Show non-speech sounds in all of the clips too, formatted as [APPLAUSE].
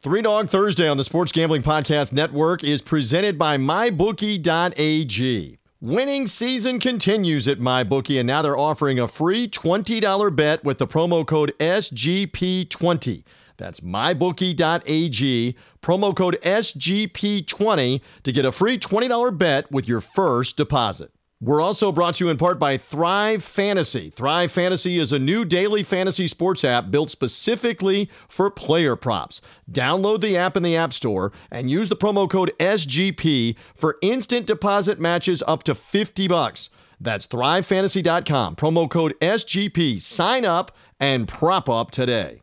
Three Dog Thursday on the Sports Gambling Podcast Network is presented by MyBookie.ag. Winning season continues at MyBookie, and now they're offering a free $20 bet with the promo code SGP20. That's mybookie.ag, promo code SGP20 to get a free $20 bet with your first deposit. We're also brought to you in part by Thrive Fantasy. Thrive Fantasy is a new daily fantasy sports app built specifically for player props. Download the app in the App Store and use the promo code SGP for instant deposit matches up to 50 bucks. That's thrivefantasy.com, promo code SGP. Sign up and prop up today.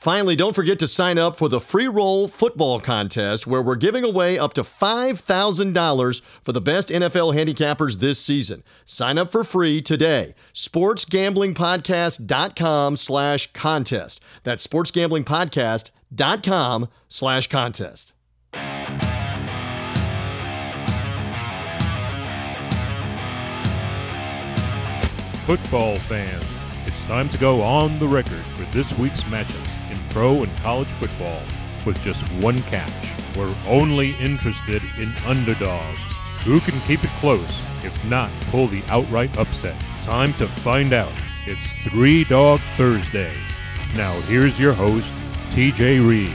Finally, don't forget to sign up for the free roll football contest where we're giving away up to $5,000 for the best NFL handicappers this season. Sign up for free today. SportsGamblingPodcast.com slash contest. That's SportsGamblingPodcast.com slash contest. Football fans, it's time to go on the record for this week's matchups in pro and college football with just one catch. We're only interested in underdogs. Who can keep it close, if not pull the outright upset? Time to find out. It's Three Dog Thursday. Now here's your host, TJ Reeves.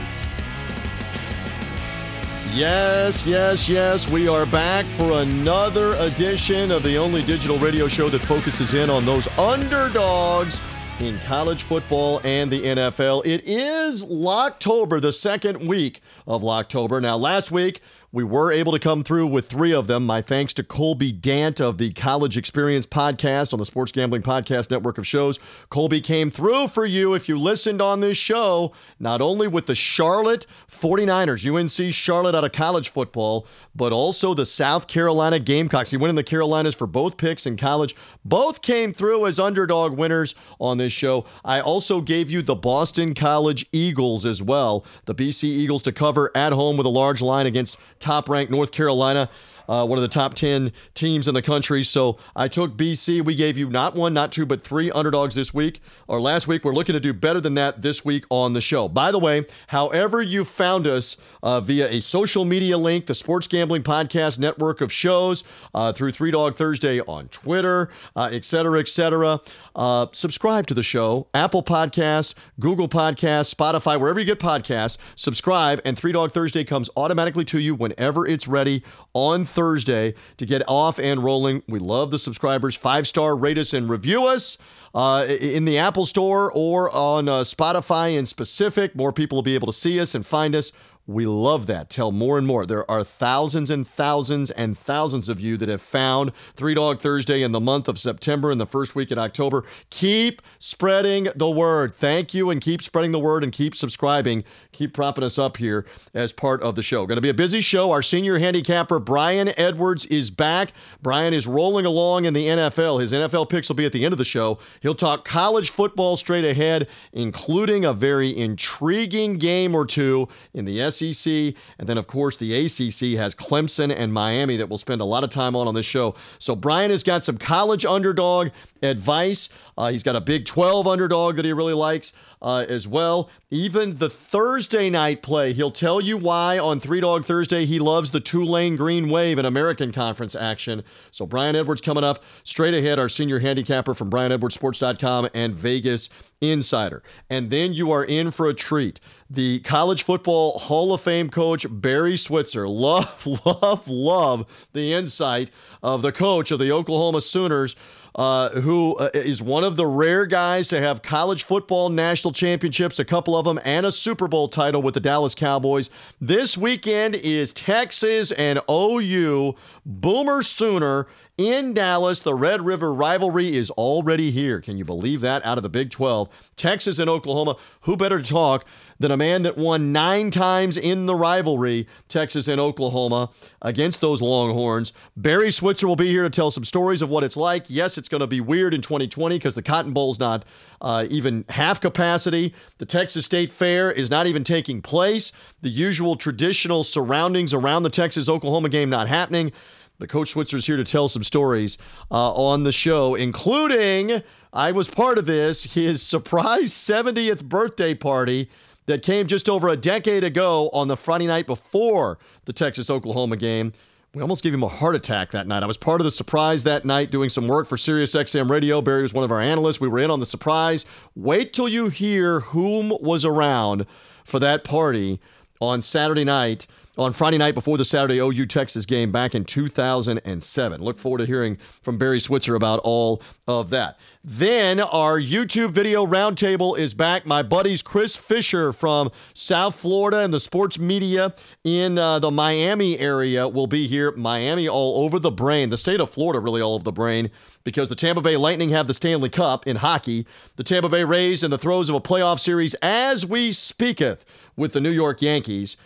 Yes, yes, yes. We are back for another edition of the only digital radio show that focuses in on those underdogs in college football and the NFL. It is Locktober, the second week of Locktober. Now, last week, we were able to come through with three of them. My thanks to Colby Dant of the College Experience podcast on the Sports Gambling Podcast Network of shows. Colby came through for you if you listened on this show, not only with the Charlotte 49ers, UNC Charlotte out of college football, but also the South Carolina Gamecocks. He went in the Carolinas for both picks in college. Both came through as underdog winners on this show. I also gave you the Boston College Eagles as well. The BC Eagles to cover at home with a large line against top ranked North Carolina uh, one of the top 10 teams in the country. So I took BC. We gave you not one, not two, but three underdogs this week or last week. We're looking to do better than that this week on the show. By the way, however you found us uh, via a social media link, the Sports Gambling Podcast network of shows, uh, through Three Dog Thursday on Twitter, uh, et cetera, et cetera. Uh, subscribe to the show, Apple Podcast, Google Podcast, Spotify, wherever you get podcasts. Subscribe, and Three Dog Thursday comes automatically to you whenever it's ready on Thursday to get off and rolling. We love the subscribers. Five star, rate us and review us uh, in the Apple Store or on uh, Spotify in specific. More people will be able to see us and find us. We love that. Tell more and more. There are thousands and thousands and thousands of you that have found Three Dog Thursday in the month of September and the first week in October. Keep spreading the word. Thank you, and keep spreading the word and keep subscribing. Keep propping us up here as part of the show. Going to be a busy show. Our senior handicapper, Brian Edwards, is back. Brian is rolling along in the NFL. His NFL picks will be at the end of the show. He'll talk college football straight ahead, including a very intriguing game or two in the SEC. And then, of course, the ACC has Clemson and Miami that we'll spend a lot of time on on this show. So, Brian has got some college underdog advice. Uh, he's got a Big 12 underdog that he really likes uh, as well. Even the Thursday night play, he'll tell you why on Three Dog Thursday he loves the Tulane Green Wave and American Conference action. So Brian Edwards coming up straight ahead, our senior handicapper from BrianEdwardsSports.com and Vegas Insider. And then you are in for a treat. The college football Hall of Fame coach Barry Switzer. Love, [LAUGHS] love, love the insight of the coach of the Oklahoma Sooners uh, who uh, is one of the rare guys to have college football national championships, a couple of them, and a Super Bowl title with the Dallas Cowboys. This weekend is Texas and OU. Boomer Sooner in Dallas. The Red River rivalry is already here. Can you believe that? Out of the Big 12, Texas and Oklahoma. Who better to talk than a man that won nine times in the rivalry, Texas and Oklahoma, against those Longhorns? Barry Switzer will be here to tell some stories of what it's like. Yes, it's going to be weird in 2020 because the Cotton Bowl's not uh, even half capacity. The Texas State Fair is not even taking place. The usual traditional surroundings around the Texas Oklahoma game not happening. The Coach Switzer's here to tell some stories uh, on the show, including I was part of this, his surprise 70th birthday party that came just over a decade ago on the Friday night before the Texas Oklahoma game. We almost gave him a heart attack that night. I was part of the surprise that night doing some work for Sirius XM Radio. Barry was one of our analysts. We were in on the surprise. Wait till you hear whom was around for that party on Saturday night on Friday night before the Saturday OU Texas game back in 2007. Look forward to hearing from Barry Switzer about all of that. Then our YouTube video roundtable is back. My buddies Chris Fisher from South Florida and the sports media in uh, the Miami area will be here. Miami all over the brain. The state of Florida really all over the brain because the Tampa Bay Lightning have the Stanley Cup in hockey. The Tampa Bay Rays in the throes of a playoff series as we speaketh with the New York Yankees.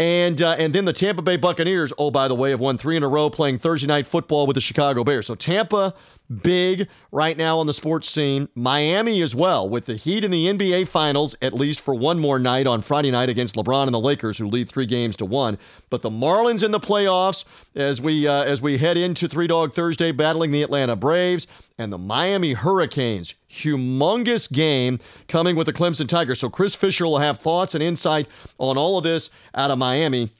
And uh, and then the Tampa Bay Buccaneers, oh by the way, have won three in a row playing Thursday night football with the Chicago Bears. So Tampa big right now on the sports scene. Miami as well, with the Heat in the NBA Finals, at least for one more night on Friday night against LeBron and the Lakers, who lead three games to one. But the Marlins in the playoffs as we uh, as we head into Three Dog Thursday, battling the Atlanta Braves and the Miami Hurricanes. Humongous game coming with the Clemson Tigers. So Chris Fisher will have thoughts and insight on all of this out of Miami.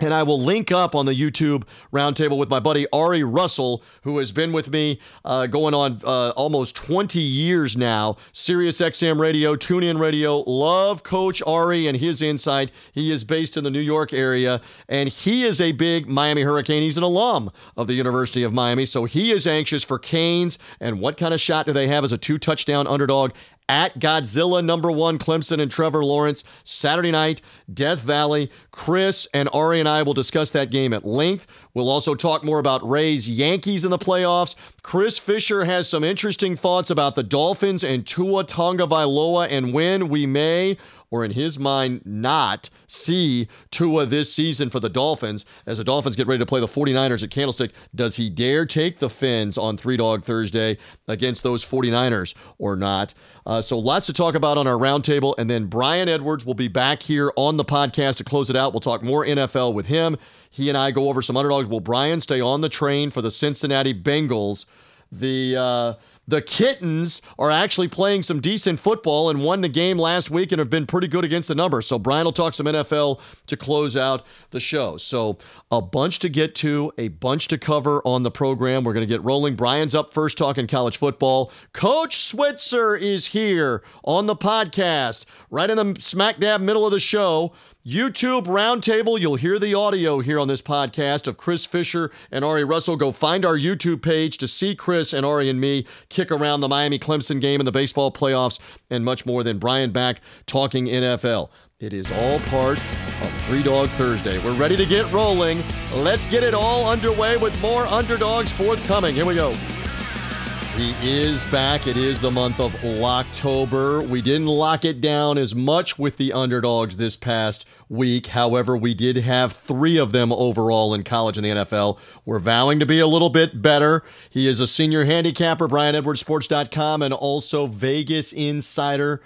And I will link up on the YouTube roundtable with my buddy Ari Russell, who has been with me uh, going on uh, almost 20 years now. Sirius XM Radio, TuneIn Radio. Love Coach Ari and his insight. He is based in the New York area, and he is a big Miami Hurricane. He's an alum of the University of Miami, so he is anxious for Canes and what kind of shot do they have as a two touchdown underdog at Godzilla number one, Clemson and Trevor Lawrence. Saturday night, Death Valley. Chris and Ari and I will discuss that game at length. We'll also talk more about Ray's Yankees in the playoffs. Chris Fisher has some interesting thoughts about the Dolphins and Tua Tagovailoa and when we may or in his mind not see Tua this season for the Dolphins as the Dolphins get ready to play the 49ers at Candlestick. Does he dare take the Fins on Three Dog Thursday against those 49ers or not? Uh, so lots to talk about on our roundtable. And then Brian Edwards will be back here on the podcast to close it out. We'll talk more NFL with him. He and I go over some underdogs. Will Brian stay on the train for the Cincinnati Bengals? The uh, the Kittens are actually playing some decent football and won the game last week and have been pretty good against the number. So Brian will talk some NFL to close out the show. So a bunch to get to, a bunch to cover on the program. We're going to get rolling. Brian's up first talking college football. Coach Switzer is here on the podcast, right in the smack dab middle of the show. YouTube Roundtable. You'll hear the audio here on this podcast of Chris Fisher and Ari Russell. Go find our YouTube page to see Chris and Ari and me kick around the Miami Clemson game and the baseball playoffs and much more than Brian back talking NFL. It is all part of Three Dog Thursday. We're ready to get rolling. Let's get it all underway with more underdogs forthcoming. Here we go. He is back. It is the month of October. We didn't lock it down as much with the underdogs this past week. However, we did have three of them overall in college and the NFL. We're vowing to be a little bit better. He is a senior handicapper, BrianEdwardsSports.com, and also Vegas Insider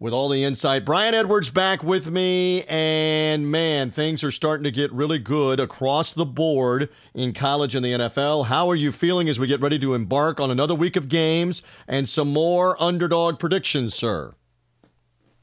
with all the insight. Brian Edwards back with me, and man, things are starting to get really good across the board in college and the NFL. How are you feeling as we get ready to embark on another week of games and some more underdog predictions, sir?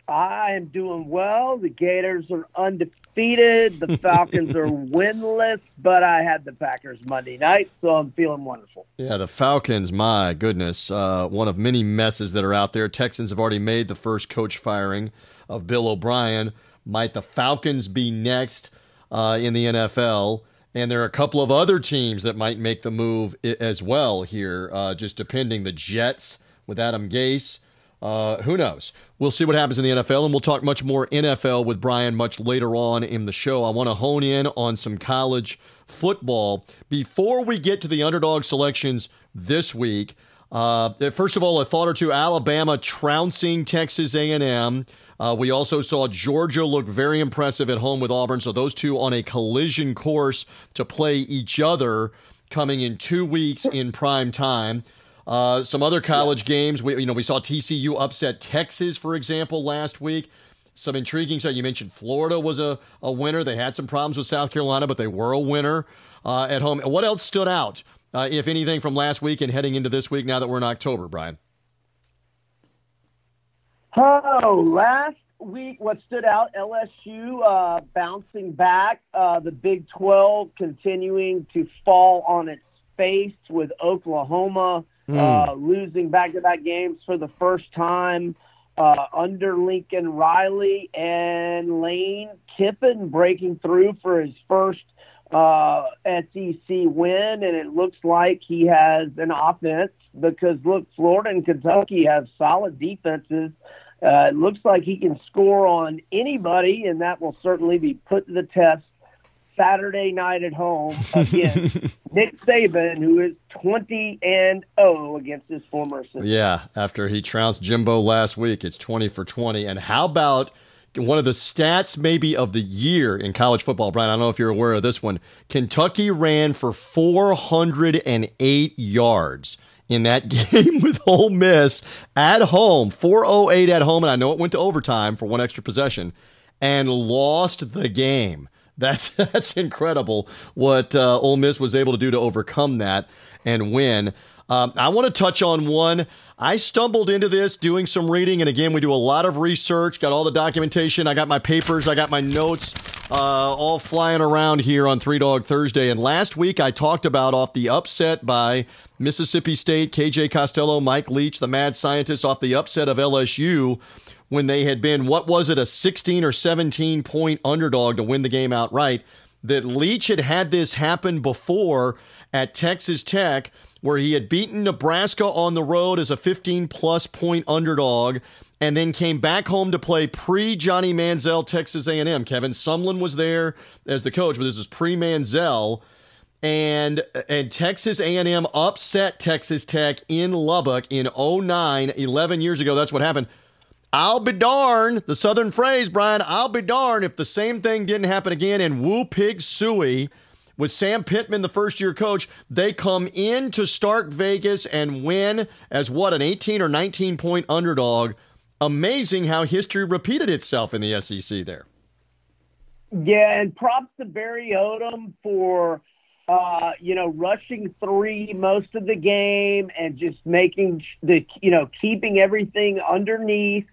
I am doing well. The Gators are undefeated. The [LAUGHS] Falcons are winless, but I had the Packers Monday night, so I'm feeling wonderful. Yeah, the Falcons, my goodness, uh, one of many messes that are out there. Texans have already made the first coach firing of Bill O'Brien. Might the Falcons be next uh, in the NFL? And there are a couple of other teams that might make the move as well here, uh, just depending. The Jets with Adam Gase Uh, who knows? We'll see what happens in the NFL, and we'll talk much more NFL with Brian much later on in the show. I want to hone in on some college football before we get to the underdog selections this week. Uh, first of all, a thought or two: Alabama trouncing Texas A&M. Uh, we also saw Georgia look very impressive at home with Auburn. So those two on a collision course to play each other coming in two weeks in prime time. Uh, some other college yeah. games. We you know we saw TCU upset Texas, for example, last week. Some intriguing stuff. You mentioned Florida was a, a winner. They had some problems with South Carolina, but they were a winner uh, at home. What else stood out, uh, if anything, from last week and heading into this week? Now that we're in October, Brian. Oh, last week, what stood out? LSU uh, bouncing back. Uh, the Big 12 continuing to fall on its face with Oklahoma mm. uh, losing back to back games for the first time uh, under Lincoln Riley and Lane Kiffin breaking through for his first uh, SEC win. And it looks like he has an offense because, look, Florida and Kentucky have solid defenses. Uh, it looks like he can score on anybody, and that will certainly be put to the test Saturday night at home [LAUGHS] against Nick Saban, who is 20 and 0 against his former assistant. Yeah, after he trounced Jimbo last week, it's 20 for 20. And how about one of the stats maybe of the year in college football, Brian? I don't know if you're aware of this one. Kentucky ran for 408 yards in that [LAUGHS] game with Ole Miss at home, 408 at home, and I know it went to overtime for one extra possession, and lost the game. That's [LAUGHS] that's incredible what uh, Ole Miss was able to do to overcome that and win. Um, I want to touch on one. I stumbled into this doing some reading, and again, we do a lot of research. Got all the documentation. I got my papers. I got my notes, uh, all flying around here on Three Dog Thursday. And last week, I talked about off the upset by Mississippi State, KJ Costello, Mike Leach, the mad scientist, off the upset of LSU when they had been, what was it, a 16 or 17 point underdog to win the game outright. That Leach had had this happen before at Texas Tech, where he had beaten Nebraska on the road as a 15 plus point underdog and then came back home to play pre Johnny Manziel Texas A&M. Kevin Sumlin was there as the coach, but this is pre Manziel. And and Texas A&M upset Texas Tech in Lubbock in 09, 11 years ago. That's what happened. I'll be darned, the southern phrase, Brian, I'll be darned if the same thing didn't happen again in Woo Pig Sooie with Sam Pittman, the first year coach. They come in to Stark Vegas and win as what, an 18 or 19 point underdog. Amazing how history repeated itself in the SEC there. Yeah, and props to Barry Odom for uh, you know, rushing three most of the game and just making the, you know, keeping everything underneath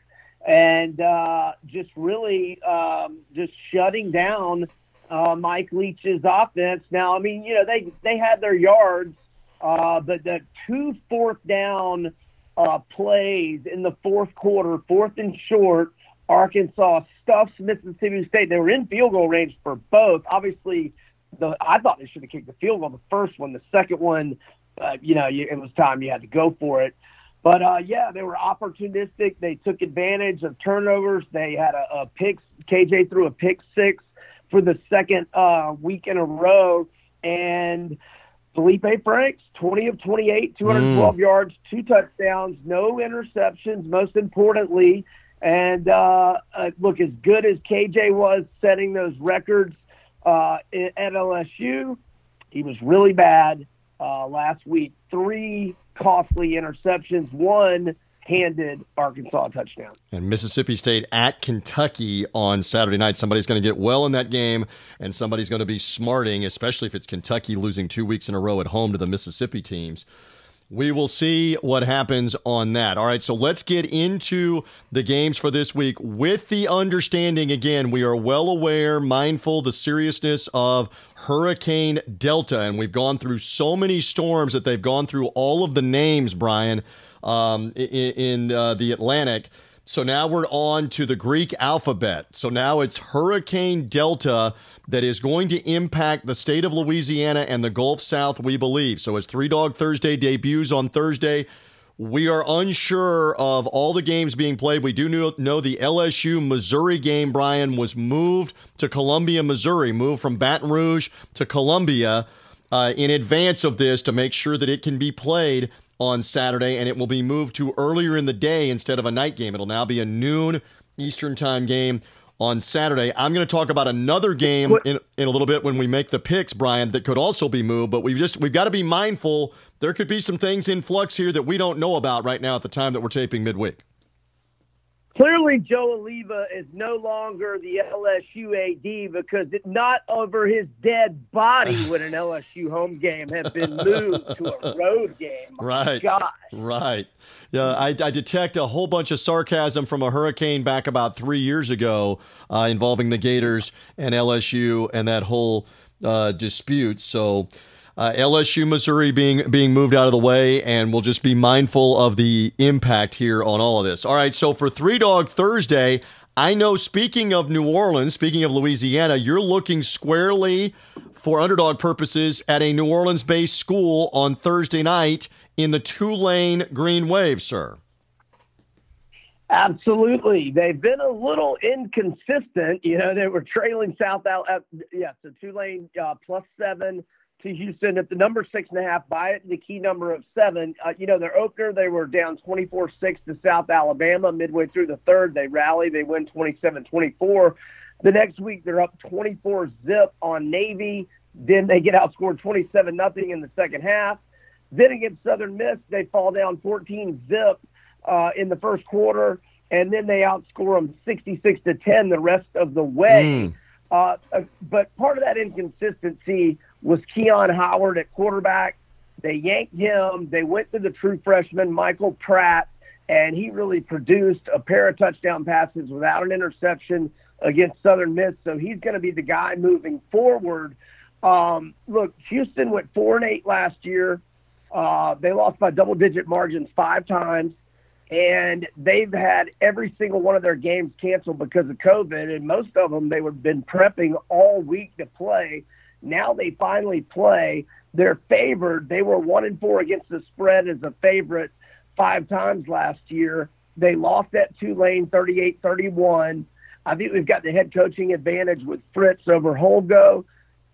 and uh, just really um, just shutting down uh, Mike Leach's offense. Now, I mean, you know, they they had their yards, uh, but the two fourth down uh, plays in the fourth quarter, fourth and short, Arkansas stuffs Mississippi State. They were in field goal range for both. Obviously, the I thought they should have kicked the field goal the first one. The second one, uh, you know, it was time you had to go for it. But uh, yeah, they were opportunistic. They took advantage of turnovers. They had a, a pick. KJ threw a pick six for the second uh, week in a row, and Felipe Franks, 20 of 28, 212 mm. yards, two touchdowns, no interceptions. Most importantly, and uh, uh, look, as good as KJ was setting those records uh, at LSU, he was really bad uh, last week. Three costly interceptions, one handed Arkansas touchdown. And Mississippi State at Kentucky on Saturday night. Somebody's going to get well in that game, and somebody's going to be smarting, especially if it's Kentucky losing two weeks in a row at home to the Mississippi teams. We will see what happens on that. All right, so let's get into the games for this week with the understanding again, we are well aware, mindful, the seriousness of Hurricane Delta. And we've gone through so many storms that they've gone through all of the names, Brian, um, in, in uh, the Atlantic. So now we're on to the Greek alphabet. So now it's Hurricane Delta that is going to impact the state of Louisiana and the Gulf South, we believe. So as Three Dog Thursday debuts on Thursday, We are unsure of all the games being played. We do know the LSU Missouri game, Brian, was moved to Columbia, Missouri, moved from Baton Rouge to Columbia uh, in advance of this to make sure that it can be played on Saturday, and it will be moved to earlier in the day instead of a night game. It'll now be a noon Eastern time game on Saturday. I'm going to talk about another game in, in a little bit when we make the picks, Brian, that could also be moved. But we've just we've got to be mindful. There could be some things in flux here that we don't know about right now at the time that we're taping midweek. Clearly, Joe Alleva is no longer the LSU AD because it not over his dead body [LAUGHS] would an LSU home game have been moved to a road game. My right. Gosh. Right. Yeah, I, I, detect a whole bunch of sarcasm from a hurricane back about three years ago uh, involving the Gators and LSU and that whole uh, dispute. So uh, LSU, Missouri being being moved out of the way, and we'll just be mindful of the impact here on all of this. All right, so for Three Dog Thursday, I know. Speaking of New Orleans, speaking of Louisiana, you're looking squarely for underdog purposes at a New Orleans-based school on Thursday night in the Tulane Green Wave, sir. Absolutely. They've been a little inconsistent. You know, they were trailing South Al. Uh, yeah, so Tulane uh, plus seven to Houston at the number six and a half, buy it the key number of seven. Uh, you know, their opener, they were down 24 6 to South Alabama. Midway through the third, they rally, they win 27 24. The next week, they're up 24 zip on Navy. Then they get outscored 27 nothing in the second half. Then against Southern Miss, they fall down 14 zip uh, in the first quarter, and then they outscore them 66 to 10 the rest of the way. Mm. Uh, but part of that inconsistency was Keon Howard at quarterback. They yanked him. They went to the true freshman, Michael Pratt, and he really produced a pair of touchdown passes without an interception against Southern Miss. So he's going to be the guy moving forward. Um, look, Houston went four and eight last year. Uh, they lost by double digit margins five times, and they've had every single one of their games canceled because of COVID. And most of them they would have been prepping all week to play. Now they finally play. They're favored. They were one and four against the spread as a favorite five times last year. They lost at Tulane 38 31. I think we've got the head coaching advantage with Fritz over Holgo,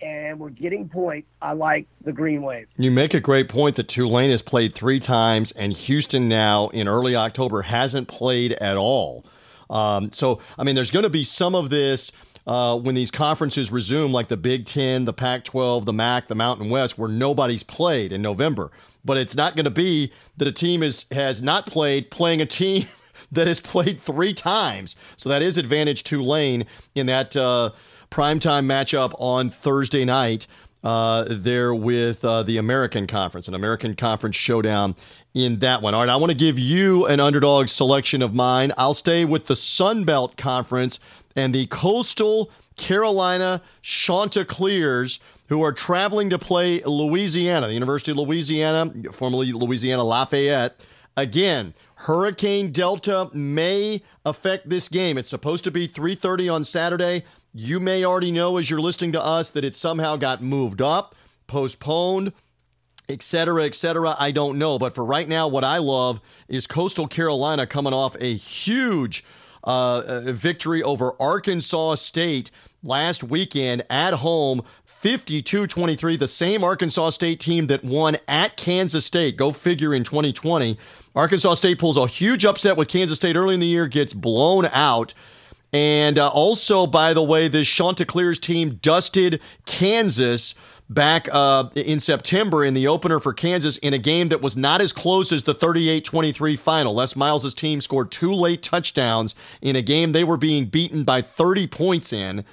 and we're getting points. I like the Green Wave. You make a great point that Tulane has played three times, and Houston now in early October hasn't played at all. Um, so, I mean, there's going to be some of this uh, when these conferences resume, like the Big Ten, the Pac 12, the MAC, the Mountain West, where nobody's played in November. But it's not going to be that a team is, has not played playing a team [LAUGHS] that has played three times. So that is advantage Tulane in that uh, primetime matchup on Thursday night. Uh, there with uh, the American Conference, an American Conference showdown in that one. All right, I want to give you an underdog selection of mine. I'll stay with the Sun Belt Conference and the Coastal Carolina Chanticleers, who are traveling to play Louisiana, the University of Louisiana, formerly Louisiana Lafayette. Again, Hurricane Delta may affect this game. It's supposed to be 3:30 on Saturday. You may already know as you're listening to us that it somehow got moved up, postponed, etc., etc. I don't know, but for right now what I love is Coastal Carolina coming off a huge uh, victory over Arkansas State last weekend at home 52 23. The same Arkansas State team that won at Kansas State. Go figure in 2020. Arkansas State pulls a huge upset with Kansas State early in the year, gets blown out. And uh, also, by the way, the Chanticleers team dusted Kansas back uh, in September in the opener for Kansas in a game that was not as close as the 38 23 final. Les Miles' team scored two late touchdowns in a game they were being beaten by 30 points in.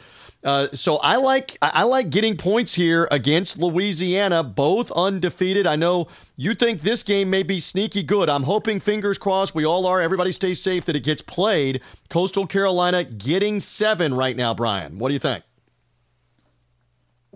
Uh, so I like I like getting points here against Louisiana, both undefeated. I know you think this game may be sneaky good. I'm hoping, fingers crossed, we all are. Everybody stay safe that it gets played. Coastal Carolina getting seven right now. Brian, what do you think?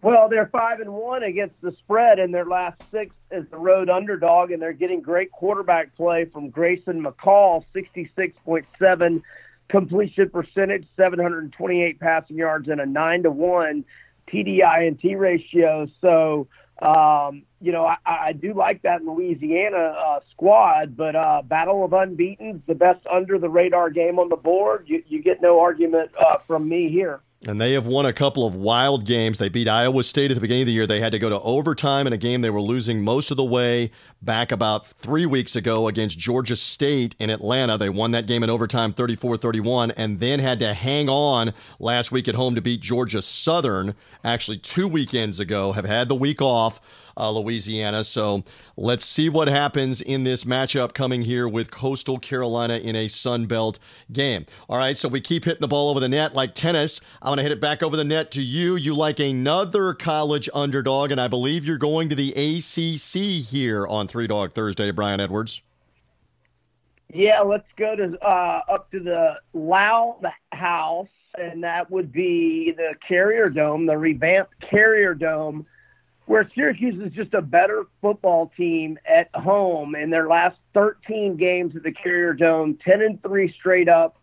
Well, they're five and one against the spread in their last six as the road underdog, and they're getting great quarterback play from Grayson McCall, sixty-six point seven completion percentage, seven hundred and twenty-eight passing yards, and a nine to one TDI and T ratio. So Um, you know, I, I do like that Louisiana uh, squad, but uh, Battle of Unbeaten's the best under the radar game on the board. You, you get no argument uh, from me here. And they have won a couple of wild games. They beat Iowa State at the beginning of the year. They had to go to overtime in a game they were losing most of the way back about three weeks ago against Georgia State in Atlanta. They won that game in overtime 34 31 and then had to hang on last week at home to beat Georgia Southern, actually two weekends ago, have had the week off uh, Louisiana. So let's see what happens in this matchup coming here with Coastal Carolina in a Sun Belt game. All right, so we keep hitting the ball over the net like tennis. I'm going to hit it back over the net to you. You like another college underdog, and I believe you're going to the ACC here on Three Dog Thursday, Brian Edwards. Yeah, let's go to uh, up to the Loud House, and that would be the Carrier Dome, the revamped Carrier Dome where Syracuse is just a better football team at home in their last 13 games at the Carrier Dome, 10 and 3 straight up,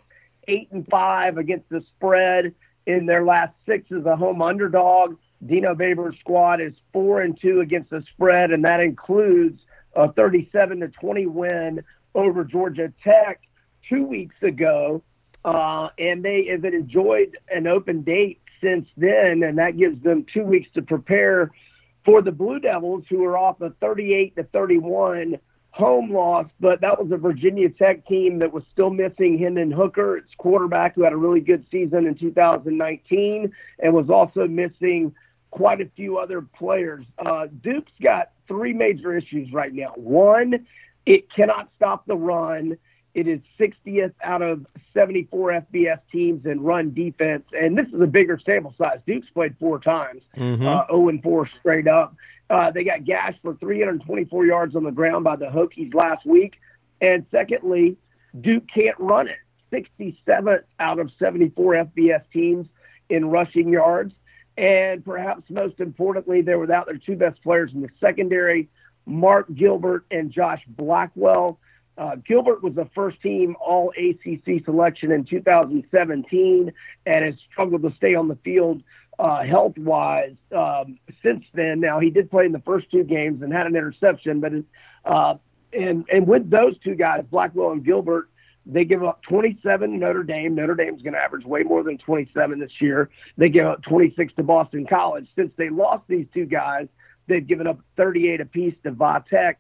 8 and 5 against the spread in their last 6 as a home underdog. Dino Babers' squad is 4 and 2 against the spread and that includes a 37 to 20 win over Georgia Tech 2 weeks ago. Uh, and they have enjoyed an open date since then, and that gives them two weeks to prepare for the Blue Devils, who are off a 38 to 31 home loss, but that was a Virginia Tech team that was still missing Hendon Hooker, its quarterback, who had a really good season in 2019, and was also missing quite a few other players. Uh, Duke's got three major issues right now. One, it cannot stop the run. It is 60th out of 74 FBS teams in run defense, and this is a bigger sample size. Duke's played four times, mm-hmm. uh, 0 and 4 straight up. Uh, they got gashed for 324 yards on the ground by the Hokies last week. And secondly, Duke can't run it. 67th out of 74 FBS teams in rushing yards. And perhaps most importantly, they're without their two best players in the secondary, Mark Gilbert and Josh Blackwell. Uh, Gilbert was the first team All ACC selection in 2017 and has struggled to stay on the field uh, health wise um, since then. Now he did play in the first two games and had an interception, but uh, and and with those two guys, Blackwell and Gilbert, they give up 27 Notre Dame. Notre Dame's going to average way more than 27 this year. They give up 26 to Boston College. Since they lost these two guys, they've given up 38 apiece to Vatech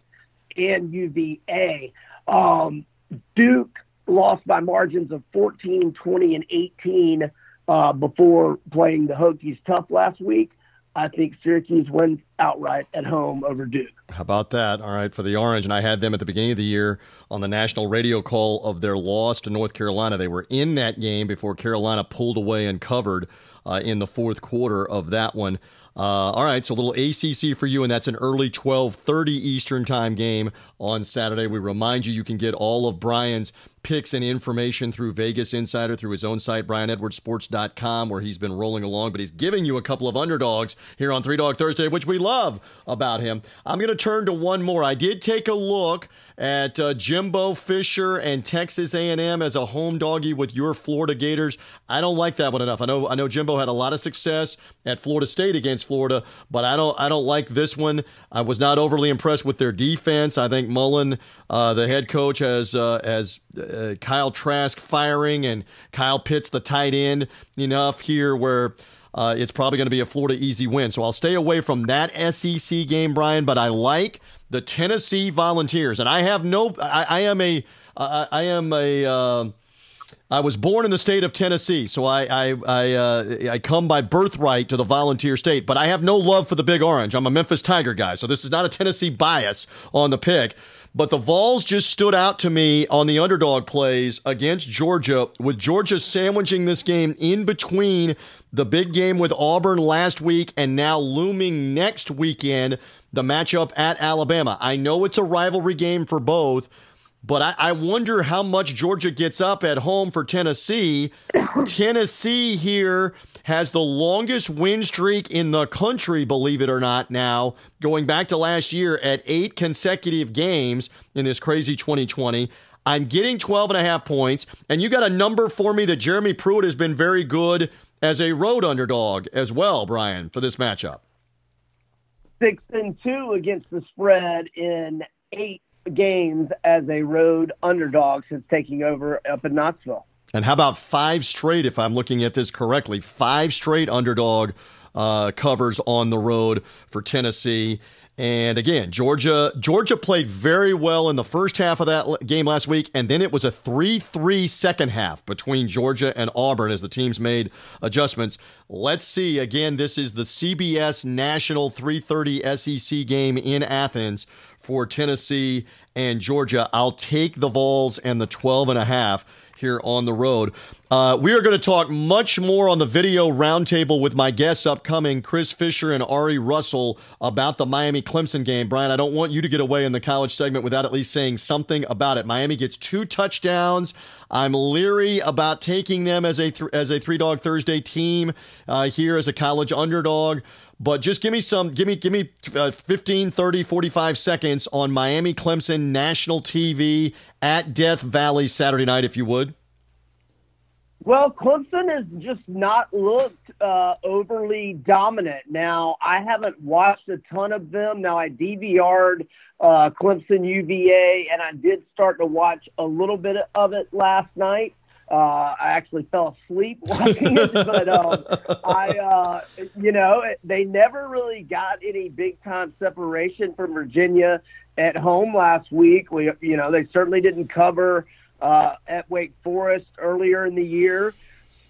and UVA. Um, Duke lost by margins of 14, 20, and 18 uh, before playing the Hokies tough last week. I think Syracuse wins outright at home over Duke. How about that? All right, for the Orange. And I had them at the beginning of the year on the national radio call of their loss to North Carolina. They were in that game before Carolina pulled away and covered uh, in the fourth quarter of that one. Uh, all right, so a little ACC for you, and that's an early 12:30 Eastern Time game on Saturday. We remind you you can get all of Brian's picks and information through Vegas Insider through his own site, BrianEdwardsSports.com, where he's been rolling along. But he's giving you a couple of underdogs here on Three Dog Thursday, which we love about him. I'm going to turn to one more. I did take a look at uh, Jimbo Fisher and Texas A&M as a home doggy with your Florida Gators. I don't like that one enough. I know I know Jimbo had a lot of success at Florida State against Florida, but I don't I don't like this one. I was not overly impressed with their defense. I think Mullen, uh, the head coach, has uh, has uh, Kyle Trask firing and Kyle Pitts, the tight end, enough here where. Uh, it's probably going to be a Florida easy win. So I'll stay away from that SEC game, Brian. But I like the Tennessee Volunteers, and I have no. I, I am a. I, I am a. Uh, I was born in the state of Tennessee, so I I I, uh, I come by birthright to the Volunteer State, but I have no love for the Big Orange. I'm a Memphis Tiger guy, so this is not a Tennessee bias on the pick. But the Vols just stood out to me on the underdog plays against Georgia, with Georgia sandwiching this game in between the big game with Auburn last week and now looming next weekend, the matchup at Alabama. I know it's a rivalry game for both, but I, I wonder how much Georgia gets up at home for Tennessee. [LAUGHS] Tennessee here has the longest win streak in the country, believe it or not, now, going back to last year at eight consecutive games in this crazy 2020. I'm getting 12 and a half points, and you got a number for me that Jeremy Pruitt has been very good as a road underdog as well, Brian, for this matchup. six and two against the spread in eight games as a road underdog since taking over up in Knoxville. And how about five straight, if I'm looking at this correctly, five straight underdog uh, covers on the road for Tennessee. And again, Georgia Georgia played very well in the first half of that game last week, and then it was a 3-3 second half between Georgia and Auburn as the teams made adjustments. Let's see. Again, this is the CBS National 3:30 SEC game in Athens for Tennessee and Georgia. I'll take the Vols and the 12 and a half here on the road. Uh, we are going to talk much more on the video roundtable with my guests upcoming, Chris Fisher and Ari Russell, about the Miami Clemson game. Brian, I don't want you to get away in the college segment without at least saying something about it. Miami gets two touchdowns. I'm leery about taking them as a th- as a three dog Thursday team uh, here as a college underdog. But just give me some, give me, give me uh, 15, 30, 45 seconds on Miami Clemson national TV at Death Valley Saturday night, if you would. Well, Clemson has just not looked uh, overly dominant. Now, I haven't watched a ton of them. Now, I DVR'd uh, Clemson UVA, and I did start to watch a little bit of it last night. Uh, I actually fell asleep [LAUGHS] watching it, but um, I, uh, you know, they never really got any big time separation from Virginia at home last week. We, you know, they certainly didn't cover uh, at Wake Forest earlier in the year.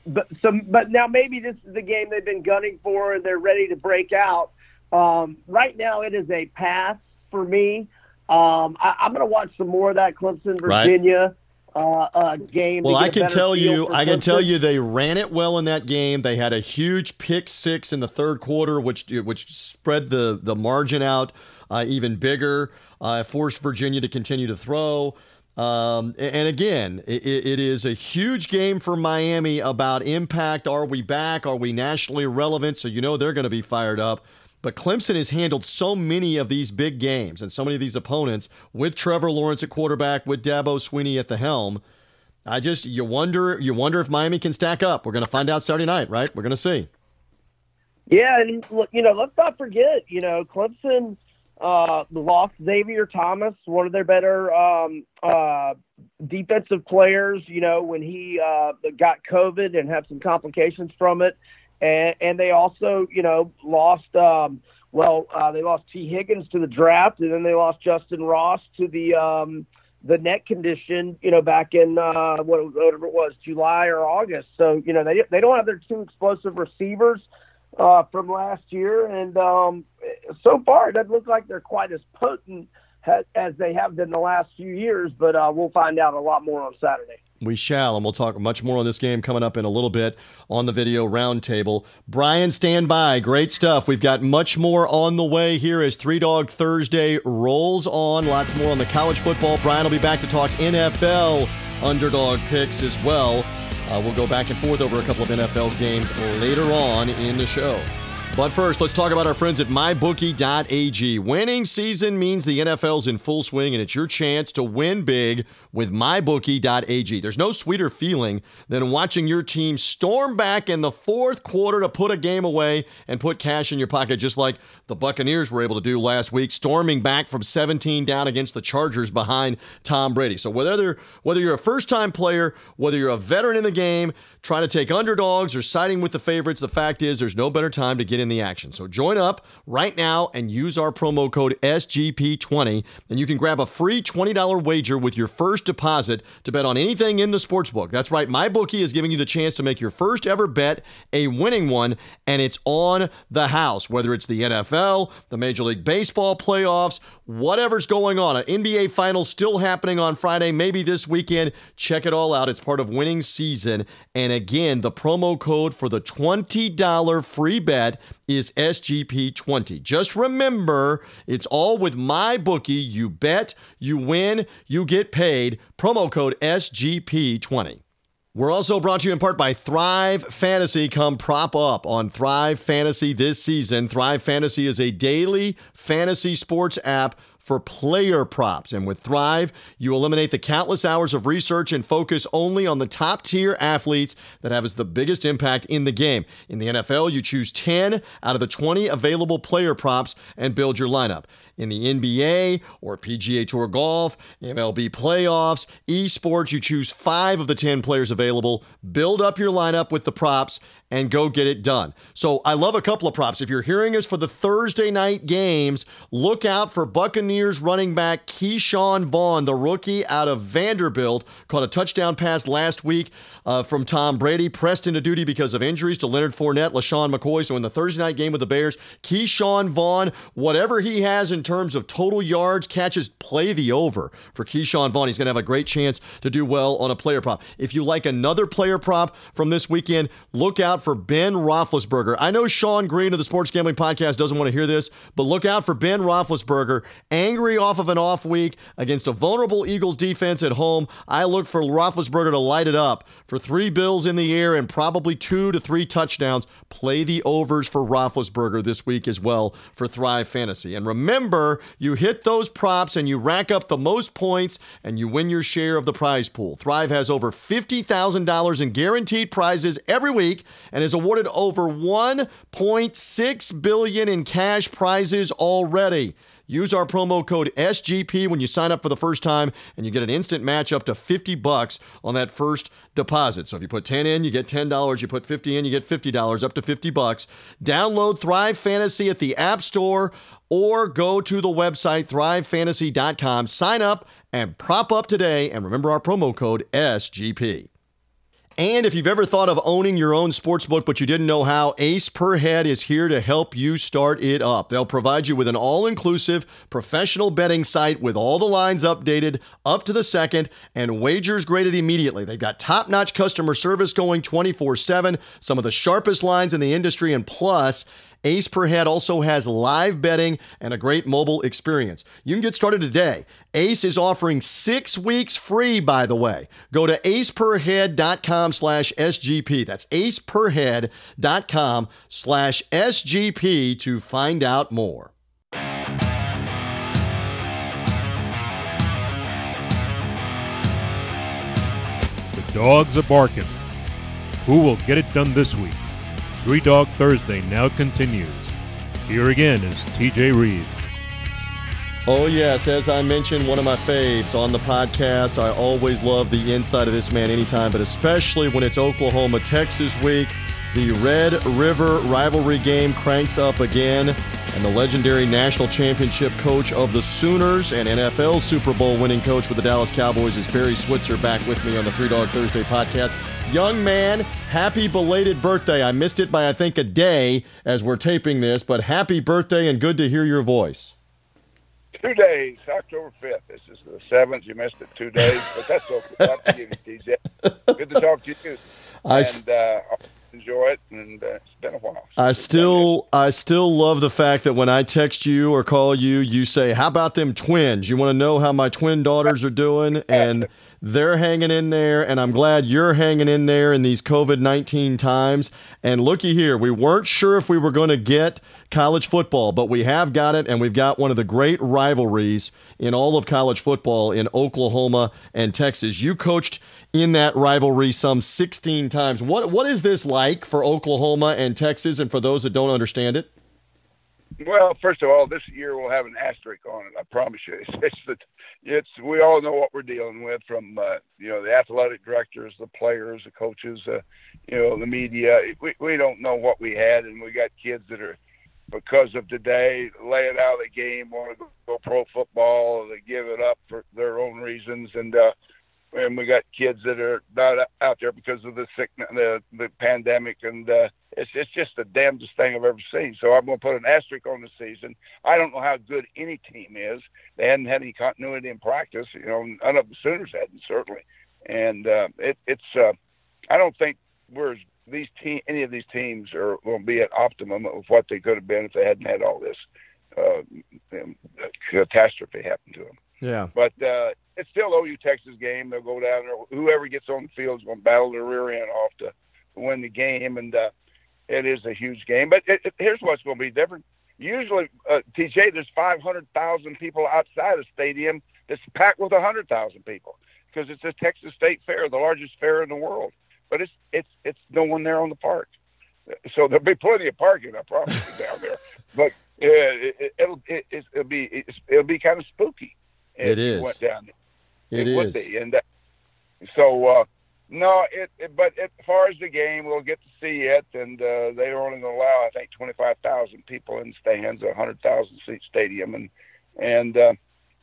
But some, but now maybe this is the game they've been gunning for, and they're ready to break out. Um, right now, it is a pass for me. Um, I, am going to watch some more of that Clemson Virginia. Right uh, uh, game. Well, I can tell you, I can tell you, they ran it well in that game. They had a huge pick six in the third quarter, which which spread the the margin out uh, even bigger, uh, forced Virginia to continue to throw. Um, and again, it, it is a huge game for Miami about impact. Are we back? Are we nationally relevant? So you know they're going to be fired up. But Clemson has handled so many of these big games and so many of these opponents with Trevor Lawrence at quarterback, with Dabo Swinney at the helm. I just you wonder you wonder if Miami can stack up. We're going to find out Saturday night, right? We're going to see. Yeah, and you know, let's not forget, you know, Clemson uh, lost Xavier Thomas, one of their better um, uh, defensive players. You know, when he uh, got COVID and had some complications from it, and, and they also, you know, lost. Um, well, uh, they lost Tee Higgins to the draft, and then they lost Justin Ross to the um, the neck condition. You know, back in uh, whatever it was, July or August. So you know, they they don't have their two explosive receivers uh, from last year, and um, so far it doesn't look like they're quite as potent as, as they have been the last few years. But uh, we'll find out a lot more on Saturday. We shall, and we'll talk much more on this game coming up in a little bit on the video roundtable. Brian, stand by. Great stuff. We've got much more on the way here as Three Dog Thursday rolls on. Lots more on the college football. Brian will be back to talk NFL underdog picks as well. Uh, we'll go back and forth over a couple of NFL games later on in the show. But first, let's talk about our friends at MyBookie.ag. Winning season means the NFL's in full swing, and it's your chance to win big with MyBookie.ag. There's no sweeter feeling than watching your team storm back in the fourth quarter to put a game away and put cash in your pocket, just like the Buccaneers were able to do last week, storming back from 17 down against the Chargers behind Tom Brady. So whether whether you're a first-time player, whether you're a veteran in the game, trying to take underdogs or siding with the favorites, the fact is there's no better time to get in in the action. So join up right now and use our promo code SGP20, and you can grab a free $20 wager with your first deposit to bet on anything in the sportsbook. That's right, my bookie is giving you the chance to make your first ever bet a winning one, and it's on the house, whether it's the NFL, the Major League Baseball playoffs, whatever's going on. An NBA Finals still happening on Friday, maybe this weekend. Check it all out. It's part of winning season. And again, the promo code for the $20 free bet is SGP20. Just remember, it's all with my bookie. You bet, you win, you get paid. Promo code SGP20. We're also brought to you in part by Thrive Fantasy. Come prop up on Thrive Fantasy this season. Thrive Fantasy is a daily fantasy sports app for player props. And with Thrive, you eliminate the countless hours of research and focus only on the top tier athletes that have the biggest impact in the game. In the NFL, you choose 10 out of the 20 available player props and build your lineup. In the NBA or PGA Tour Golf, MLB playoffs, esports, you choose five of the 10 players available, build up your lineup with the props, and go get it done. So I love a couple of props. If you're hearing us for the Thursday night games, look out for Buccaneers running back Ke'Shawn Vaughn, the rookie out of Vanderbilt, caught a touchdown pass last week uh, from Tom Brady, pressed into duty because of injuries to Leonard Fournette, LeSean McCoy. So in the Thursday night game with the Bears, Ke'Shawn Vaughn, whatever he has in terms of total yards, catches, play the over for Ke'Shawn Vaughn. He's going to have a great chance to do well on a player prop. If you like another player prop from this weekend, look out out for Ben Roethlisberger. I know Sean Green of the Sports Gambling Podcast doesn't want to hear this, but look out for Ben Roethlisberger, angry off of an off week against a vulnerable Eagles defense at home. I look for Roethlisberger to light it up for three bills in the air and probably two to three touchdowns. Play the overs for Roethlisberger this week as well for Thrive Fantasy. And remember, you hit those props and you rack up the most points and you win your share of the prize pool. Thrive has over $50,000 in guaranteed prizes every week and has awarded over 1.6 billion in cash prizes already. Use our promo code SGP when you sign up for the first time, and you get an instant match up to 50 bucks on that first deposit. So if you put 10 in, you get $10. You put 50 in, you get $50, up to 50 bucks. Download Thrive Fantasy at the App Store or go to the website thrivefantasy.com. Sign up and prop up today, and remember our promo code SGP. And if you've ever thought of owning your own sportsbook but you didn't know how, Ace Per Head is here to help you start it up. They'll provide you with an all inclusive professional betting site with all the lines updated up to the second and wagers graded immediately. They've got top notch customer service going 24 7, some of the sharpest lines in the industry, and plus, Ace Per Head also has live betting and a great mobile experience. You can get started today. Ace is offering six weeks free, by the way. Go to aceperhead.com slash SGP. That's aceperhead.com slash SGP to find out more. The dogs are barking. Who will get it done this week? Three Dog Thursday now continues. Here again is TJ Reeves. Oh, yes. As I mentioned, one of my faves on the podcast. I always love the inside of this man anytime, but especially when it's Oklahoma Texas week. The Red River rivalry game cranks up again, and the legendary national championship coach of the Sooners and NFL Super Bowl winning coach with the Dallas Cowboys is Barry Switzer back with me on the Three Dog Thursday podcast. Young man, happy belated birthday. I missed it by, I think, a day as we're taping this, but happy birthday and good to hear your voice. Two days, October 5th. This is the 7th. You missed it two days, but that's okay. Talk to you, DJ. Good to talk to you. [LAUGHS] I, and uh, enjoy it, and uh, it's been a while. I still, I still love the fact that when I text you or call you, you say, "How about them twins? You want to know how my twin daughters are doing?" And they're hanging in there, and I'm glad you're hanging in there in these COVID 19 times. And looky here, we weren't sure if we were going to get college football, but we have got it, and we've got one of the great rivalries in all of college football in Oklahoma and Texas. You coached in that rivalry some 16 times. What What is this like for Oklahoma and Texas, and for those that don't understand it? Well, first of all, this year we'll have an asterisk on it. I promise you. [LAUGHS] It's, it's that it's we all know what we're dealing with from uh, you know the athletic directors, the players, the coaches, uh, you know the media. We we don't know what we had, and we got kids that are because of today laying out of the game, want to go pro football, they give it up for their own reasons, and uh, and we got kids that are not out there because of the sickness, the the pandemic, and uh, it's it's just the damnedest thing I've ever seen. So I'm going to put an asterisk on the season. I don't know how good any team is. They hadn't had any continuity in practice. You know, none of the Sooners hadn't certainly, and uh, it, it's. Uh, I don't think we're these team any of these teams are going to be at optimum of what they could have been if they hadn't had all this uh, catastrophe happen to them. Yeah. But uh, it's still OU Texas game. They'll go down there. Whoever gets on the field is going to battle their rear end off to win the game, and uh, it is a huge game. But it, it, here's what's going to be different: Usually, uh, TJ, there's 500,000 people outside the stadium that's packed with 100,000 people because it's a Texas State Fair, the largest fair in the world. But it's it's it's no one there on the park, so there'll be plenty of parking. I promise you down there. [LAUGHS] But uh, it, it'll it, it'll be it'll be kind of spooky. It is. Went down. It, would be, and uh, so uh, no, it, it. But as far as the game, we'll get to see it, and uh, they're only going to allow, I think, twenty five thousand people in stands, a hundred thousand seat stadium, and and uh,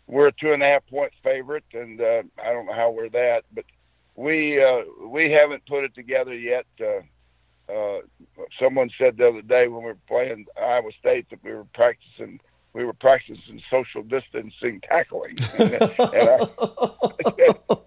we're a two and a half point favorite, and uh, I don't know how we're that, but we uh, we haven't put it together yet. Uh, uh, someone said the other day when we were playing Iowa State that we were practicing we were practicing social distancing tackling. and, [LAUGHS] and I, [LAUGHS]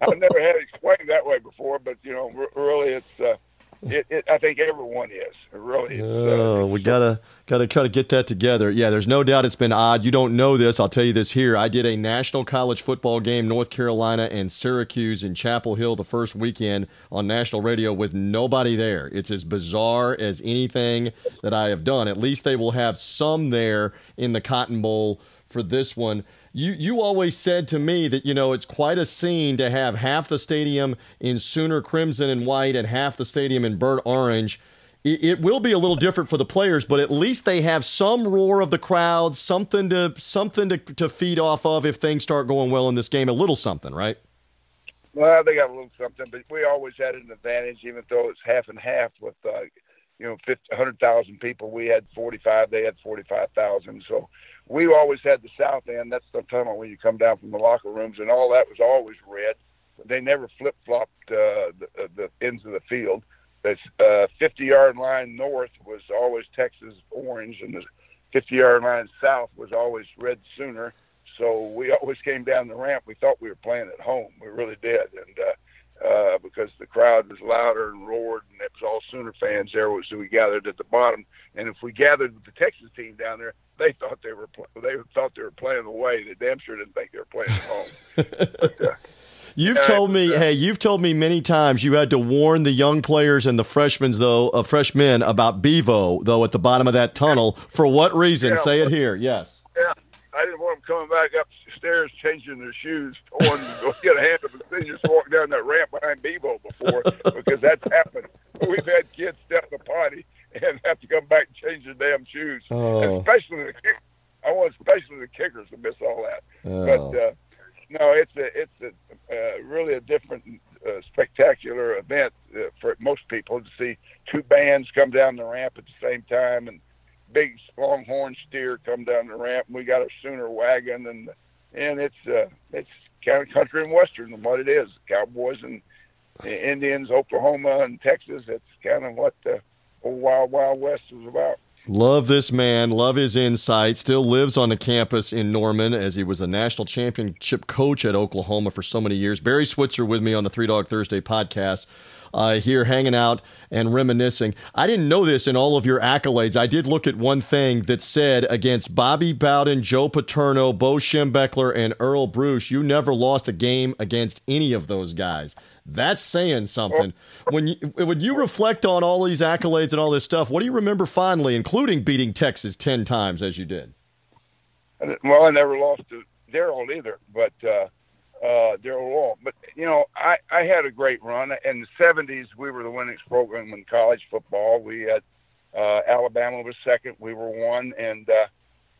I've never had it explained that way before, but you know, really, it's. Uh, [LAUGHS] it, it, I think everyone is. It really. Is, oh, uh, we gotta gotta kind of get that together. Yeah, there's no doubt it's been odd. You don't know this. I'll tell you this here. I did a national college football game, North Carolina and Syracuse in Chapel Hill, the first weekend on national radio with nobody there. It's as bizarre as anything that I have done. At least they will have some there in the Cotton Bowl for this one you you always said to me that you know it's quite a scene to have half the stadium in Sooner crimson and white and half the stadium in burnt orange. It, it, will be a little different for the players, but at least they have some roar of the crowd, something to something to to feed off of if things start going well in this game. A little something, right? Well, they got a little something, but we always had an advantage, even though it's half and half with. Uh, you know, 100,000 people. We had 45. They had 45,000. So we always had the south end. That's the tunnel when you come down from the locker rooms, and all that was always red. They never flip flopped uh, the, uh, the ends of the field. The uh, 50 yard line north was always Texas orange, and the 50 yard line south was always red sooner. So we always came down the ramp. We thought we were playing at home. We really did, and uh, uh, because the crowd was louder and roared, and it was all Sooner fans there. So we gathered at the bottom, and if we gathered with the Texas team down there, they thought they were they thought they were playing away. They damn sure didn't think they were playing at home. [LAUGHS] but, uh, You've told me, uh, hey, you've told me many times you had to warn the young players and the freshmen, though, uh, freshmen about Bevo, though, at the bottom of that tunnel. For what reason? Yeah, Say it here. Yes. Yeah, I didn't want them coming back upstairs changing their shoes, going to [LAUGHS] go get a hand of the seniors walk down that ramp behind Bevo before, [LAUGHS] because that's happened. We've had kids step the potty and have to come back and change their damn shoes. Oh. Especially the kick. I want especially the kickers to miss all that. Oh. But uh, no, it's a it's a uh, really a different uh, spectacular event uh, for most people to see two bands come down the ramp at the same time and big longhorn steer come down the ramp. And we got a Sooner wagon and and it's uh, it's kind of country and western and what it is. Cowboys and Indians, Oklahoma and Texas. It's kind of what the old Wild Wild West was about. Love this man. Love his insight. Still lives on the campus in Norman as he was a national championship coach at Oklahoma for so many years. Barry Switzer with me on the Three Dog Thursday podcast. Uh, here hanging out and reminiscing. I didn't know this in all of your accolades. I did look at one thing that said against Bobby Bowden, Joe Paterno, Bo Schembechler, and Earle Bruce, you never lost a game against any of those guys. That's saying something. When you when you reflect on all these accolades and all this stuff, what do you remember fondly, including beating Texas ten times as you did? Well, I never lost to Darrell either, but uh, uh, Darrell Royal. But you know, I I had a great run in the '70s. We were the winningest program in college football. We had uh, Alabama was second. We were one, and uh,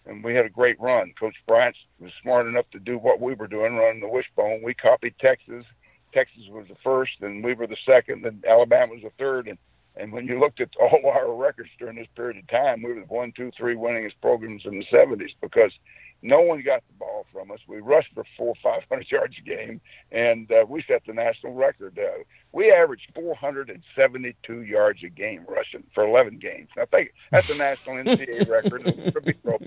and we had a great run. Coach Bryant was smart enough to do what we were doing, running the wishbone. We copied Texas Texas was the first, and we were the second, and Alabama was the third. And and when you looked at all our records during this period of time, we were the one, two, three winningest programs in the '70s because no one got the ball from us. We rushed for four, [LAUGHS] five hundred yards a game, and uh, we set the national record. Uh, we averaged 472 yards a game rushing for 11 games. I think that's a national [LAUGHS] NCAA record. For big pro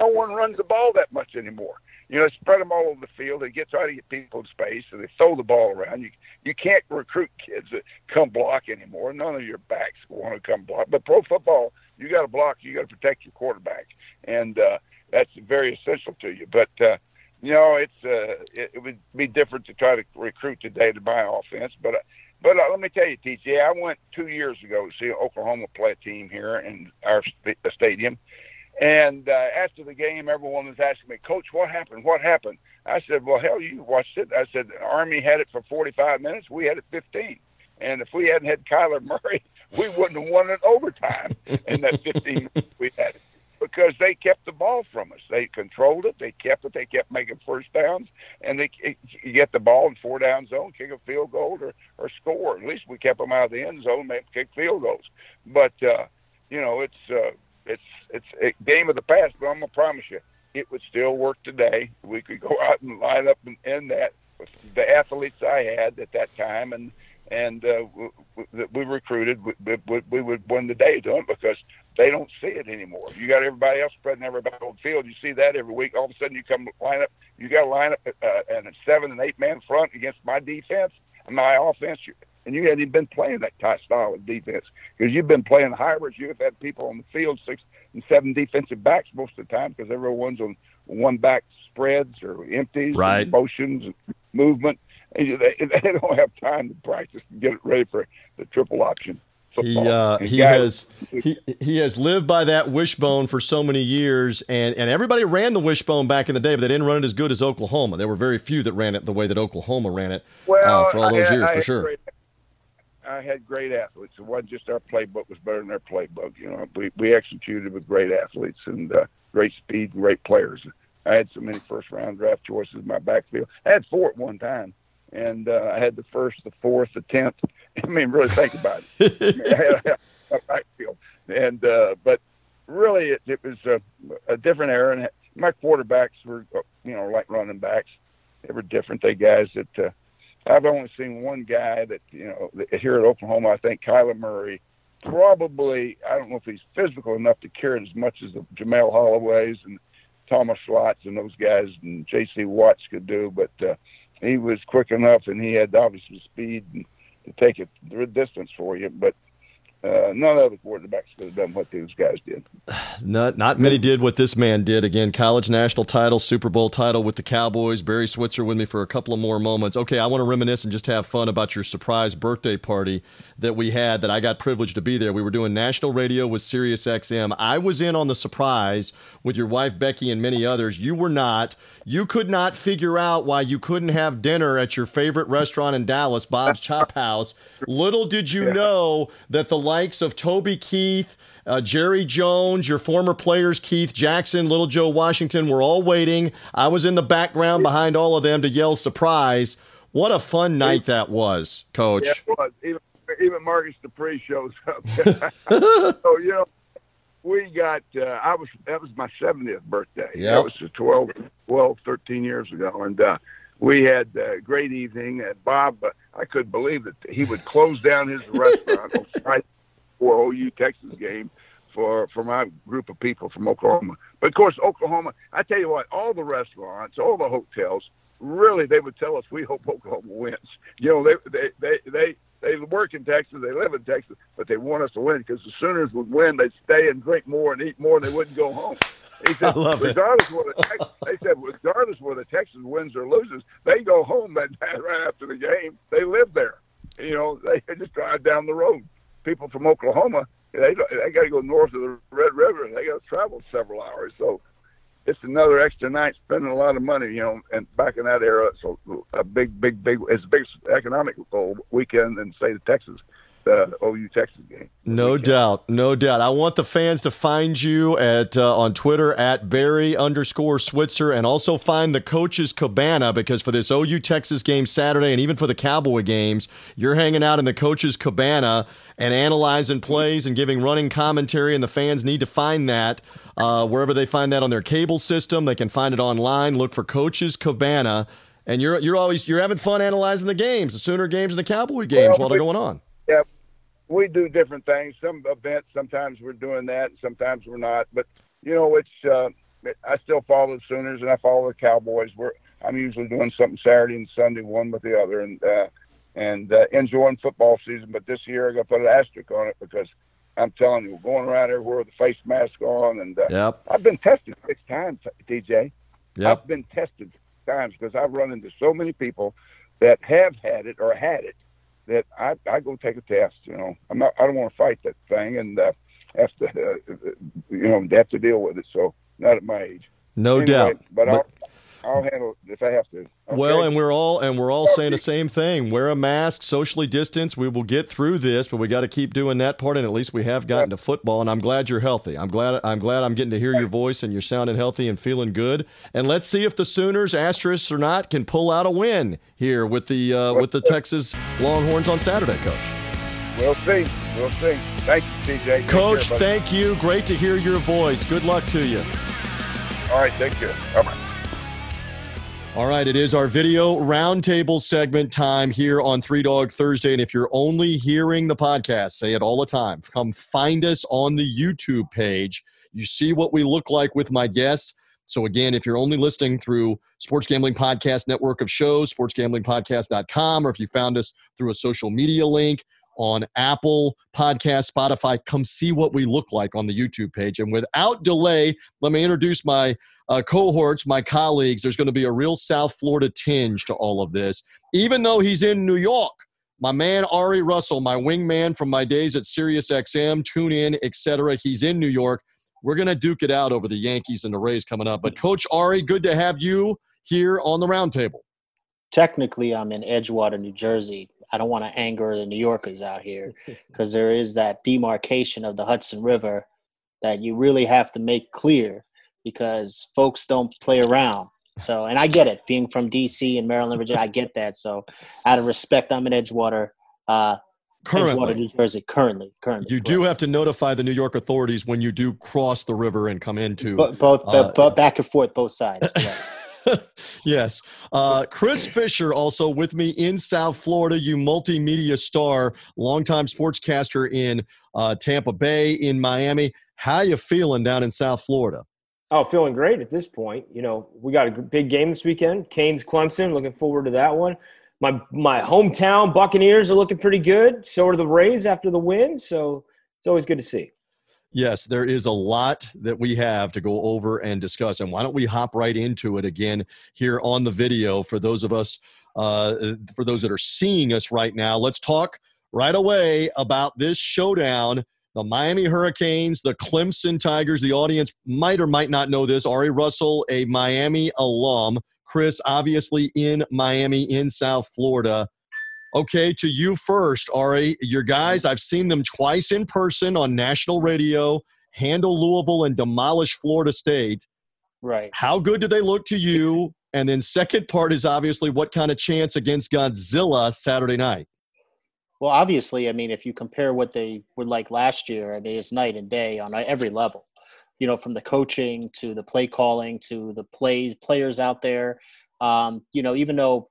no one runs the ball that much anymore. You know, spread them all over the field. They get try to get people in space, and they throw the ball around. You you can't recruit kids that come block anymore. None of your backs want to come block. But pro football, you got to block. You got to protect your quarterback, and uh, that's very essential to you. But uh, you know, it's uh, it, it would be different to try to recruit today to my offense. But uh, but uh, let me tell you, TJ, I went two years ago to see Oklahoma play a team here in our st- stadium And uh, after the game, everyone was asking me, Coach, what happened? What happened? I said, Well, hell, you watched it. I said, Army had it for 45 minutes. We had it 15. And if we hadn't had Kyler Murray, [LAUGHS] we wouldn't have won it overtime in that 15 minutes we had it because they kept the ball from us. They controlled it. They kept it. They kept making first downs, and they you get the ball in four down zone, kick a field goal or or score. At least we kept them out of the end zone, make kick field goals. But uh, you know, it's uh, it's it's a game of the past. But I'm gonna promise you, it would still work today. We could go out and line up and end that with the athletes I had at that time, and and uh, we, we recruited, we, we, we would win the day to them because they don't see it anymore. You got everybody else spreading everybody on the field. You see that every week. All of a sudden, you come line up. You got to line up uh, in a seven and eight man front against my defense and my offense. And you hadn't even been playing that type style of defense because you've been playing hybrids. You've had people on the field six and seven defensive backs most of the time because everyone's on one back spreads or empties, right. and motions, and movement they, [LAUGHS] they don't have time to practice and get it ready for the triple option. Football. He uh, he guys, has he he has lived by that wishbone for so many years, and and everybody ran the wishbone back in the day, but they didn't run it as good as Oklahoma. There were very few that ran it the way that Oklahoma ran it well, uh, for all those had, years, for sure. Great, I had great athletes. It wasn't just our playbook was better than their playbook. You know, we we executed with great athletes and uh, great speed and great players. I had so many first round draft choices in my backfield. I had four at one time and uh, I had the first, the fourth, the tenth. [LAUGHS] I mean, really think about it. [LAUGHS] I backfield, and uh, but really, it, it was a, a different era. And my quarterbacks were, you know, like running backs. They were different. They guys that uh, I've only seen one guy that you know here at Oklahoma. I think Kyler Murray. Probably, I don't know if he's physical enough to carry it as much as the Jamelle Holieways and Thomas Lotts and those guys and J.C. Watts could do, but uh, he was quick enough, and he had obviously speed to take it the distance for you. But uh, none of the quarterbacks could have done what these guys did. [SIGHS] Not not many did what this man did. Again, college national title, Super Bowl title with the Cowboys. Barry Switzer with me for a couple of more moments. Okay, I want to reminisce and just have fun about your surprise birthday party that we had. That I got privileged to be there. We were doing national radio with Sirius XM. I was in on the surprise with your wife Becky and many others. You were not. You could not figure out why you couldn't have dinner at your favorite restaurant in Dallas, Bob's Chop House. Little did you know that the likes of Toby Keith, uh, Jerry Jones, your former players, Keith Jackson, Little Joe Washington, were all waiting. I was in the background behind all of them to yell surprise. What a fun night that was, Coach. Yeah, it was. Even, even Marcus Dupree shows up. [LAUGHS] so, you know, we got uh, I was that was my 70th birthday. Yeah, that was 12, 12, 13 years ago, and uh, we had a great evening. And Bob, uh, I couldn't believe that he would close down his [LAUGHS] restaurant right before OU Texas game for for my group of people from Oklahoma. But of course, Oklahoma. I tell you what, all the restaurants, all the hotels, really, they would tell us we hope Oklahoma wins. You know, they they they they they work in Texas, they live in Texas, but they want us to win because the Sooners would win, they'd stay and drink more and eat more, and they wouldn't go home. He [LAUGHS] said, I love regardless it. Whether Texas, they said, regardless whether Texas wins or loses, they go home that [LAUGHS] right after the game. They live there. You know, they [LAUGHS] just drive down the road. People from Oklahoma, they they got to go north of the Red River, and they got to travel several hours. So it's another extra night spending a lot of money, you know. And back in that era, it's a, a big, big, big, it's a big economic weekend in say, the state of Texas the OU Texas game. No weekend. doubt, no doubt. I want the fans to find you at uh, on Twitter at Barry underscore Switzer, and also find the coach's cabana because for this OU Texas game Saturday, and even for the Cowboy games, you're hanging out in the coach's cabana and analyzing plays and giving running commentary, and the fans need to find that. Uh, wherever they find that on their cable system, they can find it online. Look for Coach's Cabana, and you're you're always you're having fun analyzing the games, the Sooner games and the Cowboy games well, while they're going on. Yeah, we do different things. Some events, sometimes we're doing that, sometimes we're not. But you know, it's uh, I still follow the Sooners and I follow the Cowboys. We're I'm usually doing something Saturday and Sunday, one with the other, and uh, and uh, enjoying football season. But this year, I got to put an asterisk on it because I'm telling you, we're going around everywhere with a face mask on, and uh, yep. I've been tested six times, DJ. Yep. I've been tested six times because I've run into so many people that have had it or had it that I I go take a test. You know, I'm not I don't want to fight that thing, and uh, have to, uh, [LAUGHS] you know, have to deal with it. So not at my age. No anyway, doubt. But, But- I'll, handle it if I have to. Okay? Well, and we're all and we're all saying the same thing. Wear a mask, socially distance. We will get through this, but we got to keep doing that part. And at least we have gotten to football. And I'm glad you're healthy. I'm glad. I'm glad I'm getting to hear your voice and you're sounding healthy and feeling good. And let's see if the Sooners, asterisks or not, can pull out a win here with the uh, with the Texas Longhorns on Saturday, Coach. we'll see. We'll see. Thank you, TJ. Take Coach, care, thank you. Great to hear your voice. Good luck to you. All right, Thank you. Bye bye. All right, it is our video roundtable segment time here on Three Dog Thursday. And if you're only hearing the podcast, say it all the time. Come find us on the YouTube page. You see what we look like with my guests. So, again, if you're only listening through Sports Gambling Podcast network of shows, sportsgamblingpodcast.com, or if you found us through a social media link on Apple Podcast, Spotify, come see what we look like on the YouTube page. And without delay, let me introduce my uh, cohorts, my colleagues, there's going to be a real South Florida tinge to all of this. Even though he's in New York, my man Ari Russell, my wingman from my days at SiriusXM, tune in, etc. He's in New York. We're going to duke it out over the Yankees and the Rays coming up. But Coach Ari, good to have you here on the roundtable. technically I'm in Edgewater, New Jersey. I don't want to anger the New Yorkers out here [LAUGHS] because there is that demarcation of the Hudson River that you really have to make clear because folks don't play around. So, and I get it, being from DC and Maryland, Virginia, I get that. So, out of respect, I'm in Edgewater, uh, Edgewater, Currently, New Jersey. Currently, currently, you do have to notify the New York authorities when you do cross the river and come into. Bo- both, uh, both back and forth, both sides. [LAUGHS] yes. Uh, Chris Fisher, also with me in South Florida, you multimedia star, longtime sportscaster in uh, Tampa Bay, in Miami. How you feeling down in South Florida? Oh, feeling great at this point. You know, we got a big game this weekend. Canes Clemson. Looking forward to that one. My my hometown Buccaneers are looking pretty good. So are the Rays after the win. So it's always good to see. Yes, there is a lot that we have to go over and discuss. And why don't we hop right into it again here on the video for those of us, uh, for those that are seeing us right now? Let's talk right away about this showdown. The Miami Hurricanes, the Clemson Tigers. The audience might or might not know this. Ari Russell, a Miami alum. Chris, obviously in Miami, in South Florida. Okay, to you first, Ari. Your guys, I've seen them twice in person on national radio, handle Louisville and demolish Florida State. right. How good do they look to you? And then, second part is obviously what kind of chance against Godzilla Saturday night? Well, obviously, I mean, if you compare what they were like last year, I mean, it's night and day on every level. You know, from the coaching to the play calling to the plays players out there. Um, you know, even though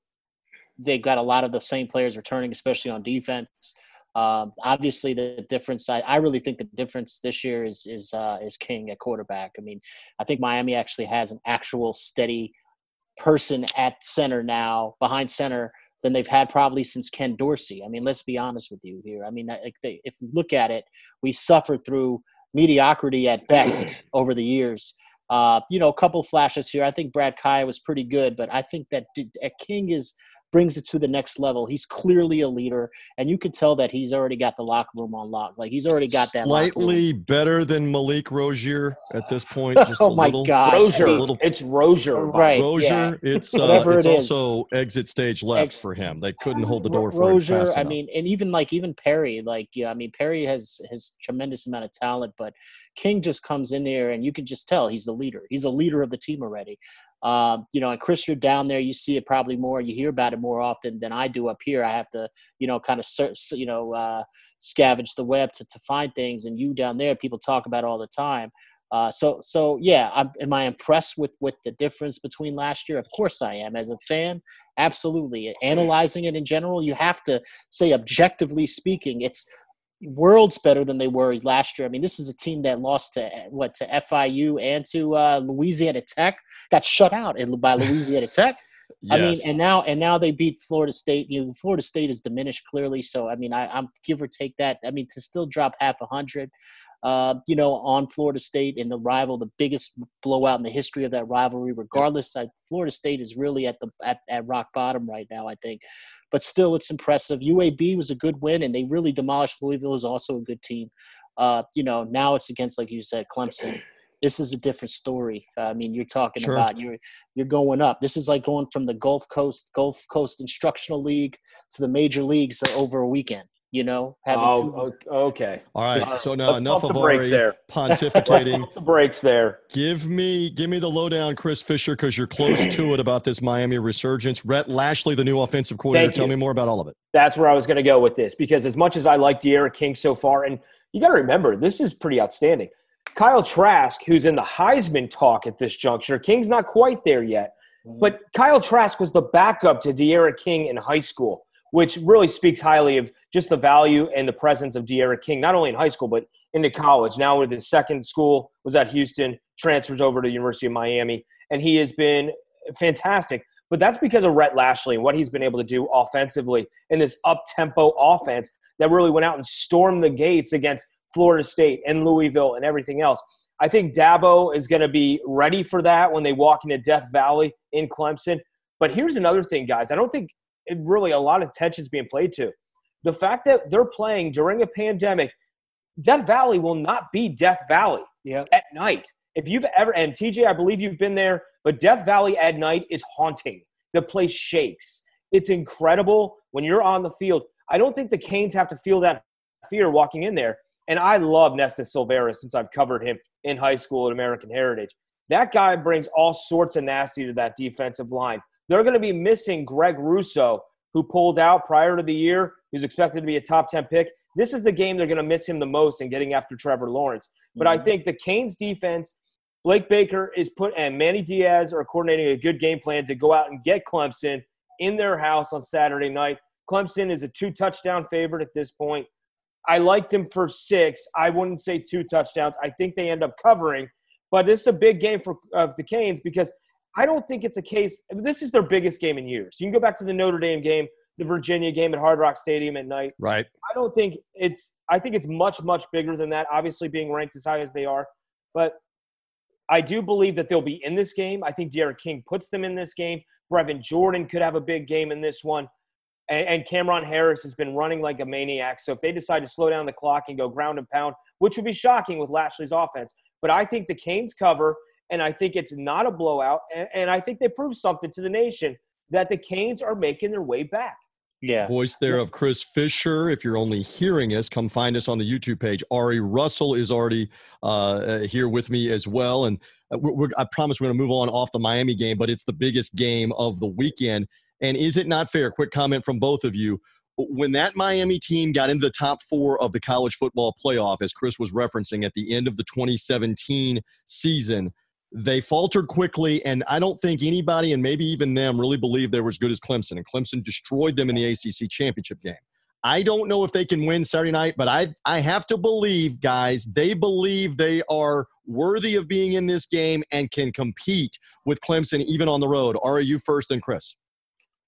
they've got a lot of the same players returning, especially on defense. Um, obviously, the difference. I, I really think the difference this year is is uh, is King at quarterback. I mean, I think Miami actually has an actual steady person at center now, behind center, than they've had probably since Ken Dorsey. I mean, let's be honest with you here. I mean, like they, if you look at it, we suffered through mediocrity at best [CLEARS THROAT] over the years. Uh, you know, a couple flashes here. I think Brad Kaaya was pretty good, but I think that King is brings it to the next level. He's clearly a leader, and you can tell that he's already got the locker room on lock. Like he's already got that. Slightly better than Malik Rosier at this point. Just [LAUGHS] Oh a my little. gosh. I mean- little- It's Rosier. Right. Rosier, yeah. it's uh, it's it is. also exit stage left Ex- for him. They couldn't hold the door for him Rosier, fast I mean, and even like even Perry, like yeah, I mean Perry has his tremendous amount of talent, but King just comes in there and you can just tell he's the leader. He's a leader of the team already. Um, you know, and Chris, you're down there. You see it probably more. You hear about it more often than I do up here. I have to, you know, kind of search, you know, uh, scavenge the web to, to find things. And you down there, people talk about it all the time. Uh, so, so yeah, I'm, am I impressed with with the difference between last year? Of course I am. As a fan, absolutely. Analyzing it in general, you have to say objectively speaking, it's worlds better than they were last year. I mean, this is a team that lost to what to FIU and to uh, Louisiana Tech, got shut out by [LAUGHS] Louisiana Tech. I mean, and now and now they beat Florida State. You know, Florida State is diminished clearly. So I mean, I, I'm give or take that. I mean, to still drop half a hundred, uh, you know, on Florida State in the rival, the biggest blowout in the history of that rivalry. Regardless, I, Florida State is really at the at, at rock bottom right now. I think, but still, it's impressive. UAB was a good win, and they really demolished Louisville. Is also a good team. Uh, you know, now it's against, like you said, Clemson. This is a different story. Uh, I mean, you're talking Sure. about you're you're going up. This is like going from the Gulf Coast Gulf Coast Instructional League to the major leagues over a weekend. You know, having two- Oh, o- okay. All right. So now let's enough of the brakes Ari there. [LAUGHS] pontificating. Pump the brakes there. Give me give me the lowdown, Chris Fisher, because you're close to it about this Miami resurgence. Rhett Lashlee, the new offensive coordinator. Thank Tell you. me more about all of it. That's where I was going to go with this because as much as I like D'Eriq King so far, and you got to remember this is pretty outstanding. Kyle Trask, who's in the Heisman talk at this juncture, King's not quite there yet, mm. but Kyle Trask was the backup to D'Eriq King in high school, which really speaks highly of just the value and the presence of D'Eriq King, not only in high school but into college. Now with his second school was at Houston, transfers over to the University of Miami, and he has been fantastic. But that's because of Rhett Lashlee and what he's been able to do offensively in this up tempo offense that really went out and stormed the gates against Florida State and Louisville and everything else. I think Dabo is going to be ready for that when they walk into Death Valley in Clemson. But here's another thing, guys. I don't think it really a lot of attention's being played to. The fact that they're playing during a pandemic, Death Valley will not be Death Valley yeah. at night. If you've ever, and TJ, I believe you've been there, but Death Valley at night is haunting. The place shakes. It's incredible when you're on the field. I don't think the Canes have to feel that fear walking in there. And I love Nesta Silvera since I've covered him in high school at American Heritage. That guy brings all sorts of nasty to that defensive line. They're going to be missing Greg Rousseau, who pulled out prior to the year. Was expected to be a top 10 pick. This is the game they're going to miss him the most in getting after Trevor Lawrence. But I mm-hmm. think the Canes defense, Blake Baker is put, and Manny Diaz are coordinating a good game plan to go out and get Clemson in their house on Saturday night. Clemson is a two touchdown favorite at this point. I like them for six. I wouldn't say two touchdowns. I think they end up covering, but this is a big game for of the Canes because I don't think it's a case. This is their biggest game in years. You can go back to the Notre Dame game, the Virginia game at Hard Rock Stadium at night. Right. I don't think it's. I think it's much much bigger than that. Obviously, being ranked as high as they are, but I do believe that they'll be in this game. I think D'Eriq King puts them in this game. Brevin Jordan could have a big game in this one. And, and Cameron Harris has been running like a maniac. So if they decide to slow down the clock and go ground and pound, which would be shocking with Lashlee's offense, but I think the Canes cover, and I think it's not a blowout. And, and I think they prove something to the nation that the Canes are making their way back. Yeah. Voice there of Chris Fisher. If you're only hearing us, come find us on the YouTube page. Ari Russell is already uh, uh, here with me as well. And uh, we're, we're, I promise we're going to move on off the Miami game, but it's the biggest game of the weekend. And is it not fair? Quick comment from both of you. When that Miami team got into the top four of the college football playoff, as Chris was referencing at the end of the 2017 season, they faltered quickly, and I don't think anybody, and maybe even them, really believed they were as good as Clemson. And Clemson destroyed them in the ACC championship game. I don't know if they can win Saturday night, but I I have to believe, guys, they believe they are worthy of being in this game and can compete with Clemson even on the road. Are you first and Chris?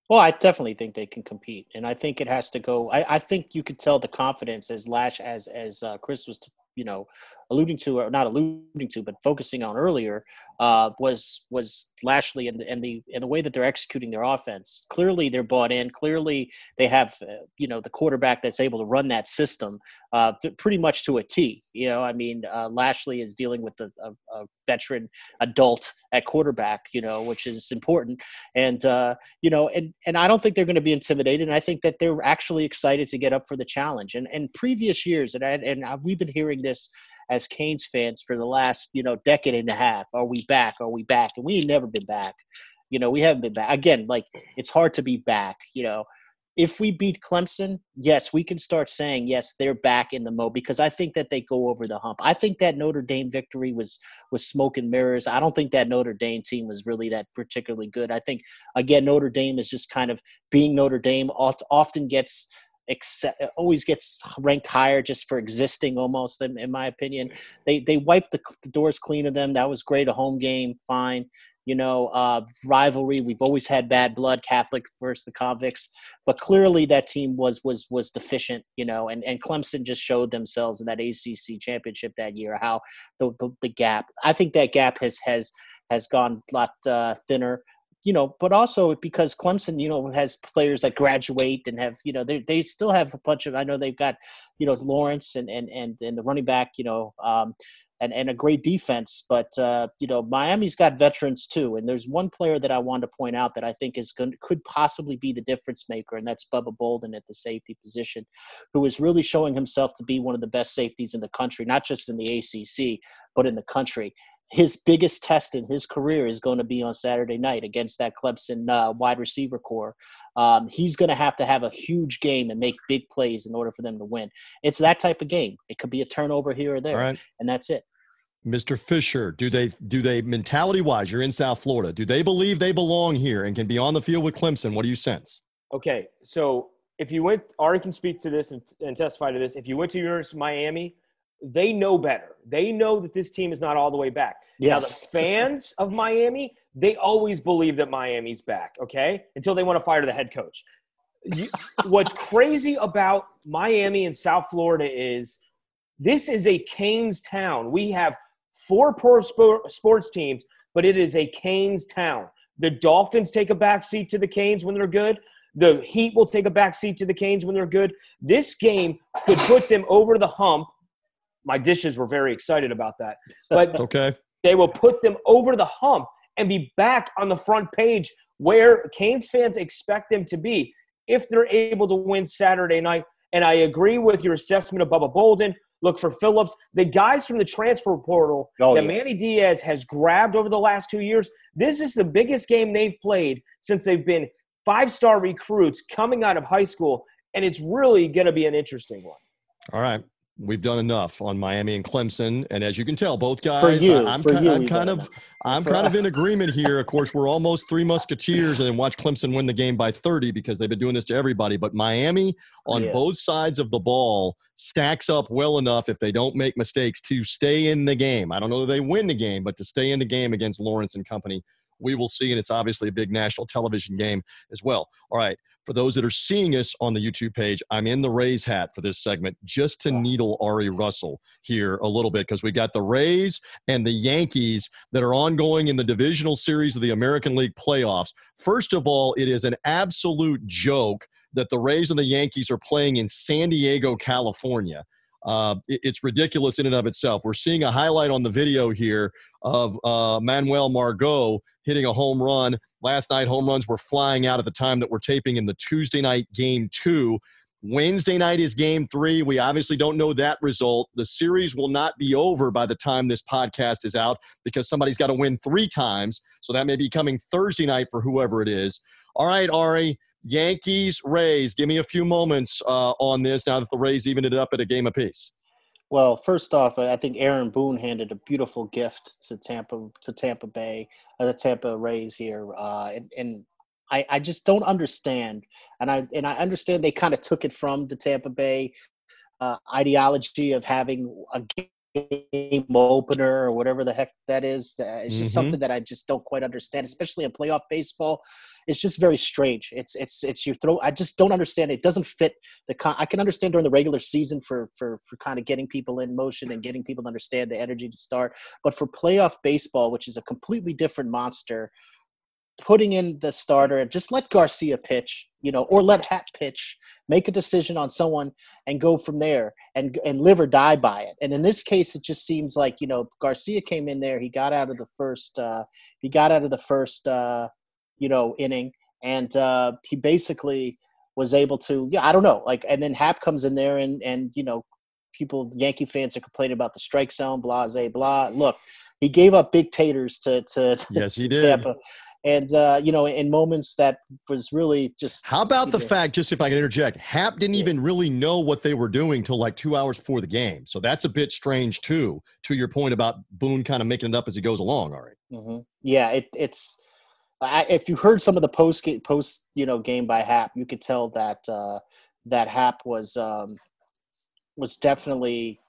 Well, I definitely think they can compete, and I think it has to go. I, I think you could tell the confidence as Lash as as uh, Chris was, you know, alluding to or not alluding to, but focusing on earlier uh, was was Lashlee and the and the and the way that they're executing their offense. Clearly, they're bought in. Clearly, they have uh, you know the quarterback that's able to run that system uh, pretty much to a T. You know, I mean, uh, Lashlee is dealing with a, a, a veteran adult at quarterback, you know, which is important, and uh, you know, and and I don't think they're going to be intimidated. And I think that they're actually excited to get up for the challenge. And and previous years, and I, and I, we've been hearing this as Canes fans for the last you know decade and a half. Are we back? Are we back? And we ain't never been back. You know, we haven't been back. Again, like it's hard to be back. You know, if we beat Clemson, yes, we can start saying yes, they're back in the mode because I think that they go over the hump. I think that Notre Dame victory was was smoke and mirrors. I don't think that Notre Dame team was really that particularly good. I think again Notre Dame is just kind of being Notre Dame oft- often gets accept, always gets ranked higher just for existing almost in, in my opinion. They they wiped the, the doors clean of them. That was great. A home game, fine you know, uh, rivalry. We've always had bad blood, Catholic versus the convicts, but clearly that team was was was deficient, you know. And and Clemson just showed themselves in that ACC championship that year how the the, the gap. I think that gap has has has gone a lot uh, thinner. You know, but also because Clemson, you know, has players that graduate and have, you know, they they still have a bunch of. I know they've got, you know, Lawrence and and and, and the running back, you know, um, and and a great defense. But uh, you know, Miami's got veterans too, and there's one player that I wanted to point out that I think is going could possibly be the difference maker, and that's Bubba Bolden at the safety position, who is really showing himself to be one of the best safeties in the country, not just in the ACC, but in the country. His biggest test in his career is going to be on Saturday night against that Clemson uh, wide receiver core. Um, he's going to have to have a huge game and make big plays in order for them to win. It's that type of game. It could be a turnover here or there, and that's it. Mr. Fisher, do they do they mentality wise? You're in South Florida. Do they believe they belong here and can be on the field with Clemson? What do you sense? Okay, so if you went, Ari can speak to this and, and testify to this. If you went to University of Miami, they know better. They know that this team is not all the way back. Yes. Now, the [LAUGHS] fans of Miami, they always believe that Miami's back. Okay, until they want to fire the head coach. You, [LAUGHS] what's crazy about Miami and South Florida is this is a Canes town. We have four pro sports teams, but it is a Canes town. The Dolphins take a back seat to the Canes when they're good. The Heat will take a back seat to the Canes when they're good. This game could put them over the hump. My dishes were very excited about that. [LAUGHS] But okay. they will put them over the hump and be back on the front page where Canes fans expect them to be if they're able to win Saturday night. And I agree with your assessment of Bubba Bolden look for Phillips. The guys from the transfer portal oh, that yeah. Manny Diaz has grabbed over the last two years, this is the biggest game they've played since they've been five star recruits coming out of high school. And it's really going to be an interesting one. All right we've done enough on Miami and Clemson, and as you can tell, both guys. For you, I'm, for kind, you, I'm kind of, I'm kind of in agreement here. Of course, we're almost three Musketeers, and then watch Clemson win the game by 30 because they've been doing this to everybody. But Miami, on yeah. both sides of the ball, stacks up well enough if they don't make mistakes to stay in the game. I don't know that they win the game, but to stay in the game against Lawrence and company we will see. And it's obviously a big national television game as well. All right. For those that are seeing us on the YouTube page, I'm in the Rays hat for this segment just to needle Ari Russell here a little bit because we got the Rays and the Yankees that are ongoing in the divisional series of the American League playoffs. First of all, it is an absolute joke that the Rays and the Yankees are playing in San Diego, California. Uh, it, it's ridiculous in and of itself. We're seeing a highlight on the video here of uh, Manuel Margot hitting a home run. Last night, home runs were flying out at the time that we're taping in the Tuesday night game two. Wednesday night is game three. We obviously don't know that result. The series will not be over by the time this podcast is out because somebody's got to win three times. So that may be coming Thursday night for whoever it is. All right, Ari, Yankees, Rays. Give me a few moments uh, on this now that the Rays evened it up at a game apiece. Well, first off, I think Aaron Boone handed a beautiful gift to Tampa to Tampa Bay, uh, the Tampa Rays here, uh, and, and I, I just don't understand, and I and I understand they kind of took it from the Tampa Bay uh, ideology of having a game opener or whatever the heck that is. Uh, it's just mm-hmm. something that I just don't quite understand, especially in playoff baseball. It's just very strange. It's it's it's your throw. I just don't understand. It doesn't fit the. Con- I can understand during the regular season for for for kind of getting people in motion and getting people to understand the energy to start, but for playoff baseball, which is a completely different monster, putting in the starter, and just let Garcia pitch, you know, or let Happ pitch, make a decision on someone and go from there and and live or die by it. And in this case, it just seems like you know Garcia came in there, he got out of the first, uh, he got out of the first, uh, you know, inning, and uh, he basically was able to, yeah, I don't know, like, and then Happ comes in there and and you know, people, Yankee fans are complaining about the strike zone, blah, blah, blah. Look, he gave up big taters to to, to yes, he [LAUGHS] did. Tampa and uh, you know in moments that was really just how about the know, fact just if i can interject happ didn't yeah. even really know what they were doing till like two hours before the game so that's a bit strange too to your point about boone kind of making it up as he goes along all right. mm-hmm. yeah it, it's I, if you heard some of the post post you know game by happ you could tell that uh, that happ was um, was definitely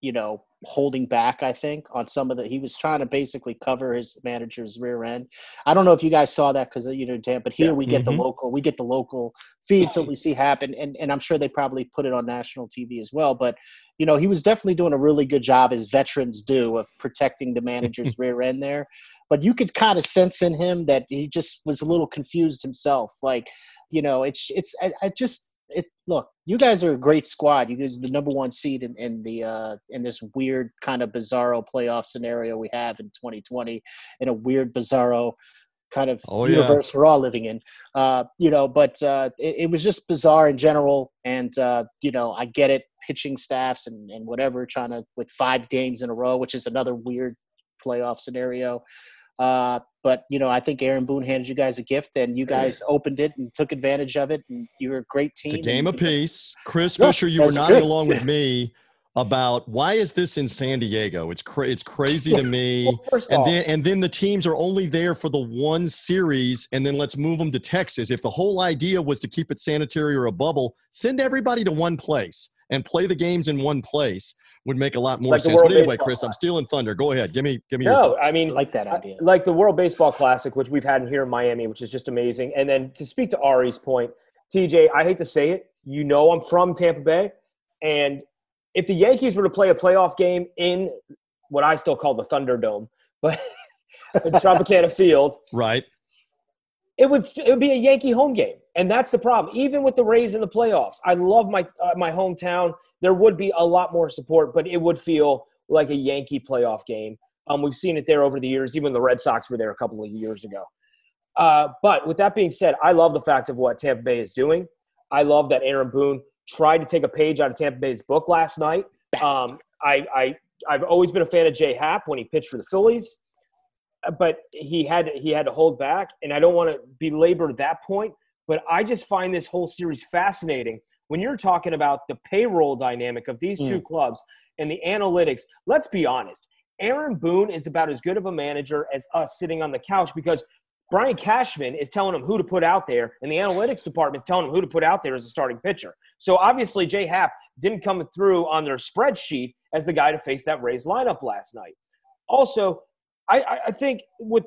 you know holding back, I think, on some of the. He was trying to basically cover his manager's rear end. I don't know if you guys saw that because you know, Dan, but here yeah. we get mm-hmm. the local, we get the local feed, so we [CLEARS THROAT] see happen, and and I'm sure they probably put it on national TV as well. But you know, he was definitely doing a really good job, as veterans do, of protecting the manager's [LAUGHS] rear end there. but you could kind of sense in him that he just was a little confused himself. Like, you know, it's it's I, I just it look you guys are a great squad. You guys are the number one seed in, in the uh in this weird kind of bizarro playoff scenario we have in 2020 in a weird bizarro kind of Oh, universe we're all living in. Uh you know but uh it, it was just bizarre in general. And uh you know i get it pitching staffs and, and whatever trying to with five games in a row which is another weird playoff scenario uh, but you know, I think Aaron Boone handed you guys a gift, and you guys opened it and took advantage of it, and you were a great team. It's a game and, apiece. Chris No, Fisher, you were nodding good. along with [LAUGHS] me about why is this in San Diego? It's cra- it's crazy to [LAUGHS] me. Well, first And off, then and then the teams are only there for the one series, and then let's move them to Texas. If the whole idea was to keep it sanitary or a bubble, send everybody to one place and play the games in one place would make a lot more Like sense. But anyway, Baseball Chris, I'm stealing thunder. Go ahead. Give me give me your no, thoughts. I I mean, like that idea. like the World Baseball Classic, which we've had here in Miami, which is just amazing. And then to speak to Ari's point, TJ, I hate to say it, you know I'm from Tampa Bay, and if the Yankees were to play a playoff game in what I still call the Thunderdome, [LAUGHS] but in Tropicana Field, right. it would st- it would be a Yankee home game, and that's the problem. Even with the Rays in the playoffs, I love my uh, my hometown. There would be a lot more support, but it would feel like a Yankee playoff game. Um, we've seen it there over the years. Even the Red Sox were there a couple of years ago. Uh, but with that being said, I love the fact of what Tampa Bay is doing. I love that Aaron Boone tried to take a page out of Tampa Bay's book last night. Um, I, I I've always been a fan of Jay Happ when he pitched for the Phillies but he had he had to hold back and i don't want to belabor that point but i just find this whole series fascinating when you're talking about the payroll dynamic of these two mm. clubs and the analytics let's be honest aaron boone is about as good of a manager as us sitting on the couch because brian cashman is telling him who to put out there and the analytics department is telling him who to put out there as a starting pitcher. So obviously jay happ didn't come through on their spreadsheet as the guy to face that rays lineup last night. Also I, I- think with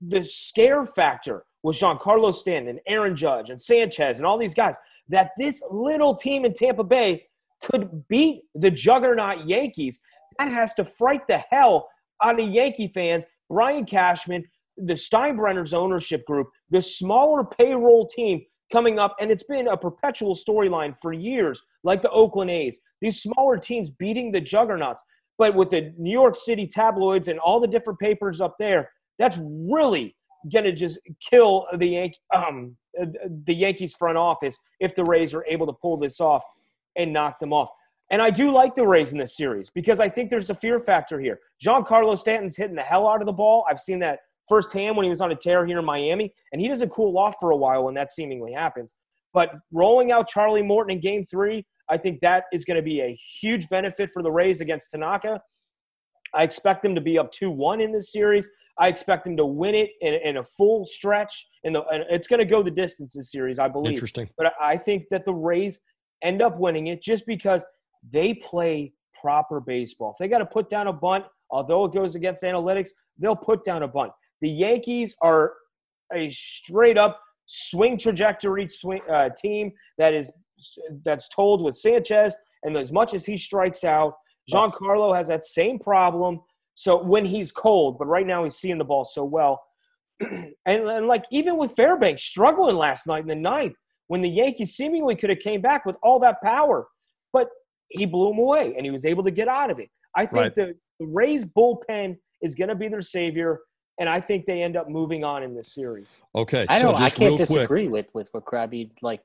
the scare factor with Giancarlo Stanton, Aaron Judge, and Sanchez, and all these guys, that this little team in Tampa Bay could beat the juggernaut Yankees, that has to fright the hell out of Yankee fans. Brian Cashman, the Steinbrenner's ownership group, the smaller payroll team coming up, and it's been a perpetual storyline for years, like the Oakland A's. These smaller teams beating the juggernauts. But with the New York City tabloids and all the different papers up there, that's really going to just kill the Yank- um, the Yankees front office if the Rays are able to pull this off and knock them off. And I do like the Rays in this series because I think there's a fear factor here. Giancarlo Stanton's hitting the hell out of the ball. I've seen that firsthand when he was on a tear here in Miami, and he doesn't cool off for a while when that seemingly happens. But rolling out Charlie Morton in game three, I think that is going to be a huge benefit for the Rays against Tanaka. I expect them to be up 2 1 in this series. I expect them to win it in, in a full stretch. And it's going to go the distance this series, I believe. Interesting. But I think that the Rays end up winning it just because they play proper baseball. If they got to put down a bunt, although it goes against analytics, they'll put down a bunt. The Yankees are a straight up swing trajectory swing, uh, team that is that's told with Sanchez, and as much as he strikes out, Giancarlo has that same problem. So when he's cold, but right now he's seeing the ball so well. [CLEARS THROAT] and, and like even with Fairbanks struggling last night in the ninth, when the Yankees seemingly could have came back with all that power, but he blew him away and he was able to get out of it. I think Right. the, the Rays bullpen is going to be their savior, and I think they end up moving on in this series. Okay. I don't. I can't real quick. disagree with with what Krabby like.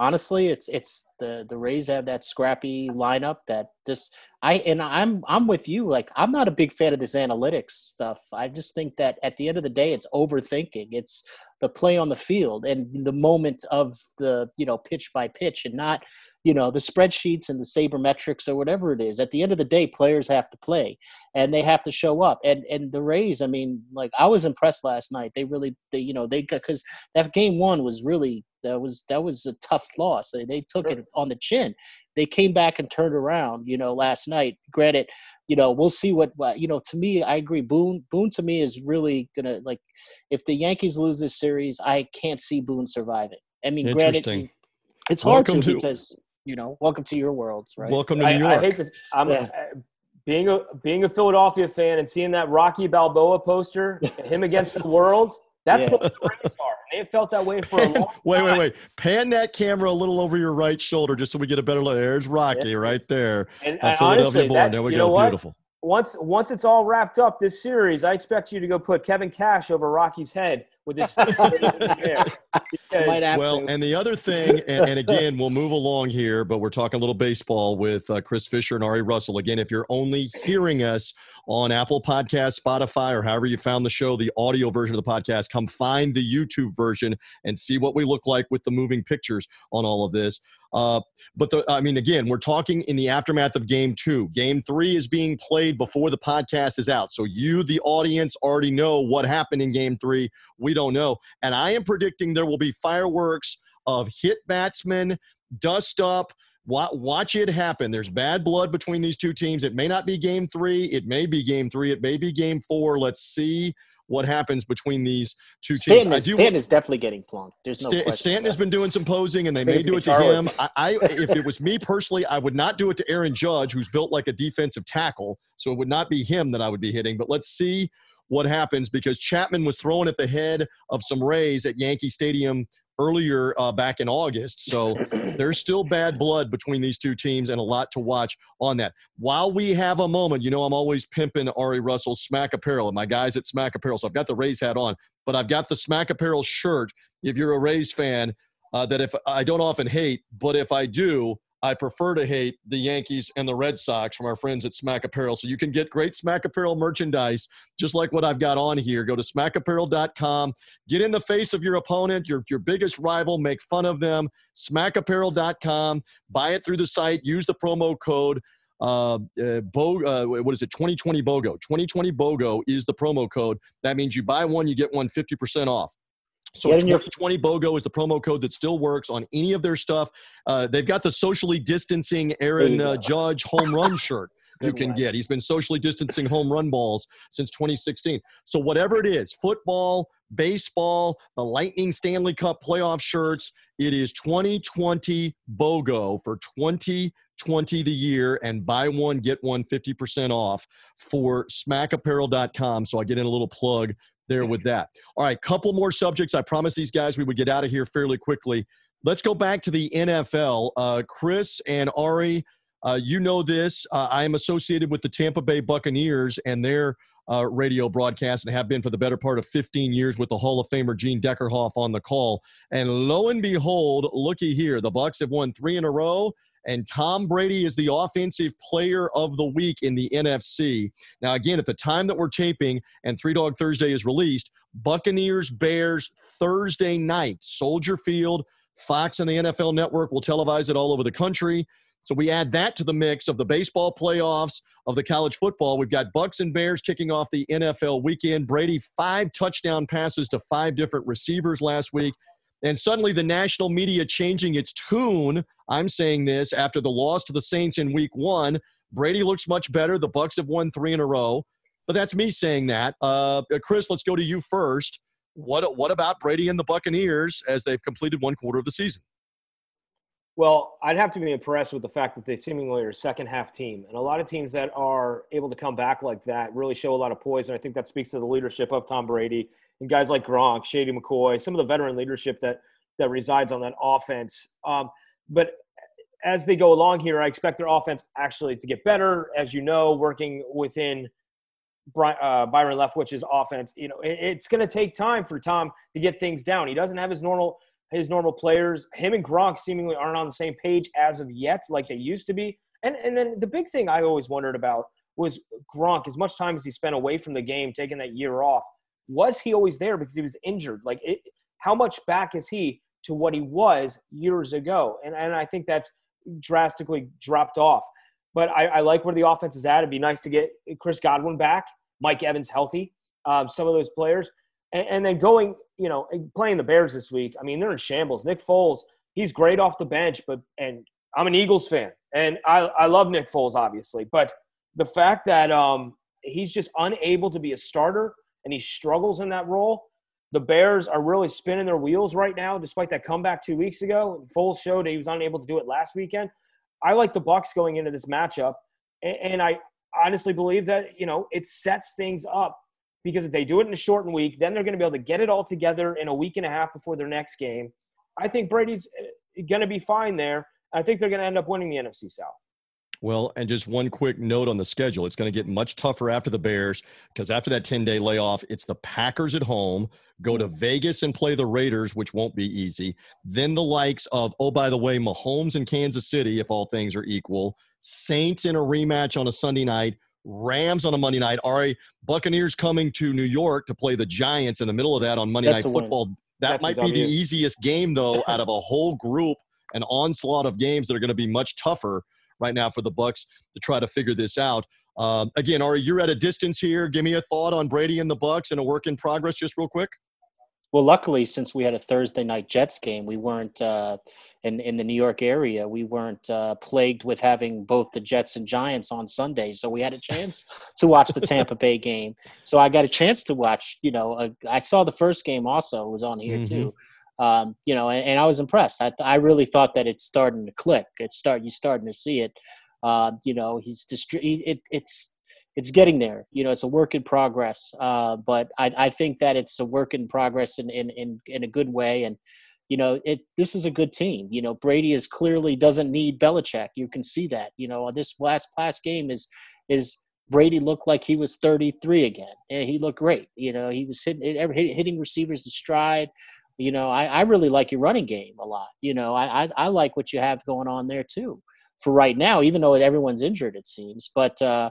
Honestly, it's it's the the Rays have that scrappy lineup that just I and I'm I'm with you. Like I'm not a big fan of this analytics stuff. I just think that at the end of the day, it's overthinking. It's the play on the field and the moment of the you know pitch by pitch, and not you know the spreadsheets and the sabermetrics or whatever it is. At the end of the day, players have to play and they have to show up. And and the Rays, I mean, like I was impressed last night. They really they you know they got because that game one was really that was that was a tough loss. They, they took it on the chin. They came back and turned around. You know, last night. Granted, you know we'll see what, what you know. To me, I agree. Boone Boone to me is really gonna like if the Yankees lose this series, I can't see Boone surviving. I mean, granted, it's hard Welcome to, to- because you know, welcome to your worlds, right? Welcome to I, New I York. hate this. I'm. Yeah. being a being a Philadelphia fan and seeing that Rocky Balboa poster, him against the world, that's Yeah. the Braves are. They have felt that way for a long wait, time. wait, wait. Pan that camera a little over your right shoulder just so we get a better look. There's Rocky Yeah. right there. And, A and Philadelphia honestly, born. that, there we you go. know what? Beautiful. Once once it's all wrapped up, this series, I expect you to go put Kevin Cash over Rocky's head with his feet in the air. [LAUGHS] Because- Well, to. and the other thing, and, and [LAUGHS] again, we'll move along here, but we're talking a little baseball with uh, Chris Fisher and Ari Russell. Again, if you're only hearing us on Apple Podcast, Spotify, or however you found the show, the audio version of the podcast, come find the YouTube version and see what we look like with the moving pictures on all of this. Uh, but the, I mean, again, we're talking in the aftermath of game two. Game three is being played before the podcast is out. So you, the audience, already know what happened in game three. We don't know. And I am predicting there will be fireworks of hit batsmen, dust up. Wa- Watch it happen. There's bad blood between these two teams. It may not be game three. It may be game three. It may be game four. Let's see what happens between these two teams. Stanton, is, do Stanton is definitely getting plunked. There's no Sta- question. Stanton has been doing some posing, and they may do it to him. I, I, if it was me personally, I would not do it to Aaron Judge, who's built like a defensive tackle. So it would not be him that I would be hitting. But let's see what happens because Chapman was throwing at the head of some Rays at Yankee Stadium earlier uh, back in August. So [CLEARS THROAT] there's still bad blood between these two teams and a lot to watch on that. While we have a moment, you know, I'm always pimping Ari Russell's Smack Apparel and my guys at Smack Apparel. So I've got the Rays hat on, but I've got the Smack Apparel shirt. If you're a Rays fan, uh, that if I don't often hate, but if I do, I prefer to hate the Yankees and the Red Sox from our friends at Smack Apparel. So you can get great Smack Apparel merchandise, just like what I've got on here. Go to smackapparel.com. Get in the face of your opponent, your, your biggest rival, make fun of them. Smackapparel.com. Buy it through the site. Use the promo code. Uh, uh, Bo, uh, what is it? 2020 BOGO. 2020 BOGO is the promo code. That means you buy one, you get one 50% off. So Get in your- 2020 BOGO is the promo code that still works on any of their stuff. Uh, they've got the socially distancing Aaron uh. Judge home run [LAUGHS] shirt you can one. get. He's been socially distancing home run balls since 2016. So whatever it is, football, baseball, the Lightning Stanley Cup playoff shirts, it is 2020 BOGO for 2020 the year and buy one get one 50% off for smackapparel.com. So I get in a little plug there with [LAUGHS] that. All right, couple more subjects. I promised these guys we would get out of here fairly quickly. Let's go back to the NFL. Uh, Chris and Ari, uh, you know this. Uh, I am associated with the Tampa Bay Buccaneers and their uh, radio broadcast and have been for the better part of 15 years with the Hall of Famer Gene Deckerhoff on the call. And lo and behold, looky here, the Bucks have won three in a row, and Tom Brady is the offensive player of the week in the NFC. Now, again, at the time that we're taping and Three Dog Thursday is released, Buccaneers Bears Thursday night, Soldier Field. Fox and the NFL Network will televise it all over the country. So we add that to the mix of the baseball playoffs of the college football. We've got Bucks and Bears kicking off the NFL weekend. Brady five touchdown passes to five different receivers last week. And suddenly the national media changing its tune. I'm saying this after the loss to the Saints in week 1. Brady looks much better. The Bucks have won 3 in a row. But that's me saying that. Uh, Chris, let's go to you first. What what about Brady and the Buccaneers as they've completed one quarter of the season? Well, I'd have to be impressed with the fact that they seemingly are a second half team. And a lot of teams that are able to come back like that really show a lot of poise. And I think that speaks to the leadership of Tom Brady and guys like Gronk, Shady McCoy, some of the veteran leadership that that resides on that offense. Um, but as they go along here, I expect their offense actually to get better. As you know, working within Bry- uh, Byron Leftwich's offense, you know, it, it's going to take time for Tom to get things down. He doesn't have his normal his normal players. Him and Gronk seemingly aren't on the same page as of yet, like they used to be. And and then the big thing I always wondered about was Gronk. As much time as he spent away from the game, taking that year off, was he always there because he was injured? Like, it, how much back is he to what he was years ago? And and I think that's drastically dropped off. But I, I like where the offense is at. It'd be nice to get Chris Godwin back, Mike Evans healthy, um, some of those players, and, and then going, you know, playing the Bears this week. I mean, they're in shambles. Nick Foles, he's great off the bench, but and I'm an Eagles fan, and I, I love Nick Foles obviously, but the fact that um, he's just unable to be a starter and he struggles in that role. The Bears are really spinning their wheels right now, despite that comeback two weeks ago. Foles showed he was unable to do it last weekend. I like the Bucks going into this matchup, and, and I honestly believe that you know it sets things up because if they do it in a shortened week, then they're going to be able to get it all together in a week and a half before their next game. I think Brady's uh, going to be fine there. I think they're going to end up winning the NFC South. Well, and just one quick note on the schedule. It's going to get much tougher after the Bears because after that 10 day layoff, it's the Packers at home, go to mm-hmm. Vegas and play the Raiders, which won't be easy. Then the likes of, oh, by the way, Mahomes in Kansas City, if all things are equal, Saints in a rematch on a Sunday night, Rams on a Monday night. All right, Buccaneers coming to New York to play the Giants in the middle of that on Monday That's Night a win. Football. That That's might be the easiest game, though, out of a whole group, an onslaught of games that are going to be much tougher right now for the Bucks to try to figure this out. Um, again, Ari, you're at a distance here. Give me a thought on Brady and the Bucks and a work in progress, just real quick. Well, luckily, since we had a Thursday night Jets game, we weren't uh, in in the New York area. We weren't uh, plagued with having both the Jets and Giants on Sunday, so we had a chance [LAUGHS] to watch the Tampa Bay game. So I got a chance to watch. You know, uh, I saw the first game also. It was on here Mhm. too. Um, you know, and, and I was impressed. I, I really thought that it's starting to click. It's start you starting to see it. Uh, you know, he's distri- he, it, it's it's getting there. You know, it's a work in progress. Uh, but I, I think that it's a work in progress in, in, in, in a good way. And, you know, it this is a good team. You know, Brady is clearly doesn't need Belichick. You can see that. You know, this last last game is is Brady looked like he was 33 again. And he looked great. You know, he was hitting hitting receivers in stride. You know, I, I really like your running game a lot. You know, I, I I like what you have going on there too. For right now, even though everyone's injured, it seems. But uh,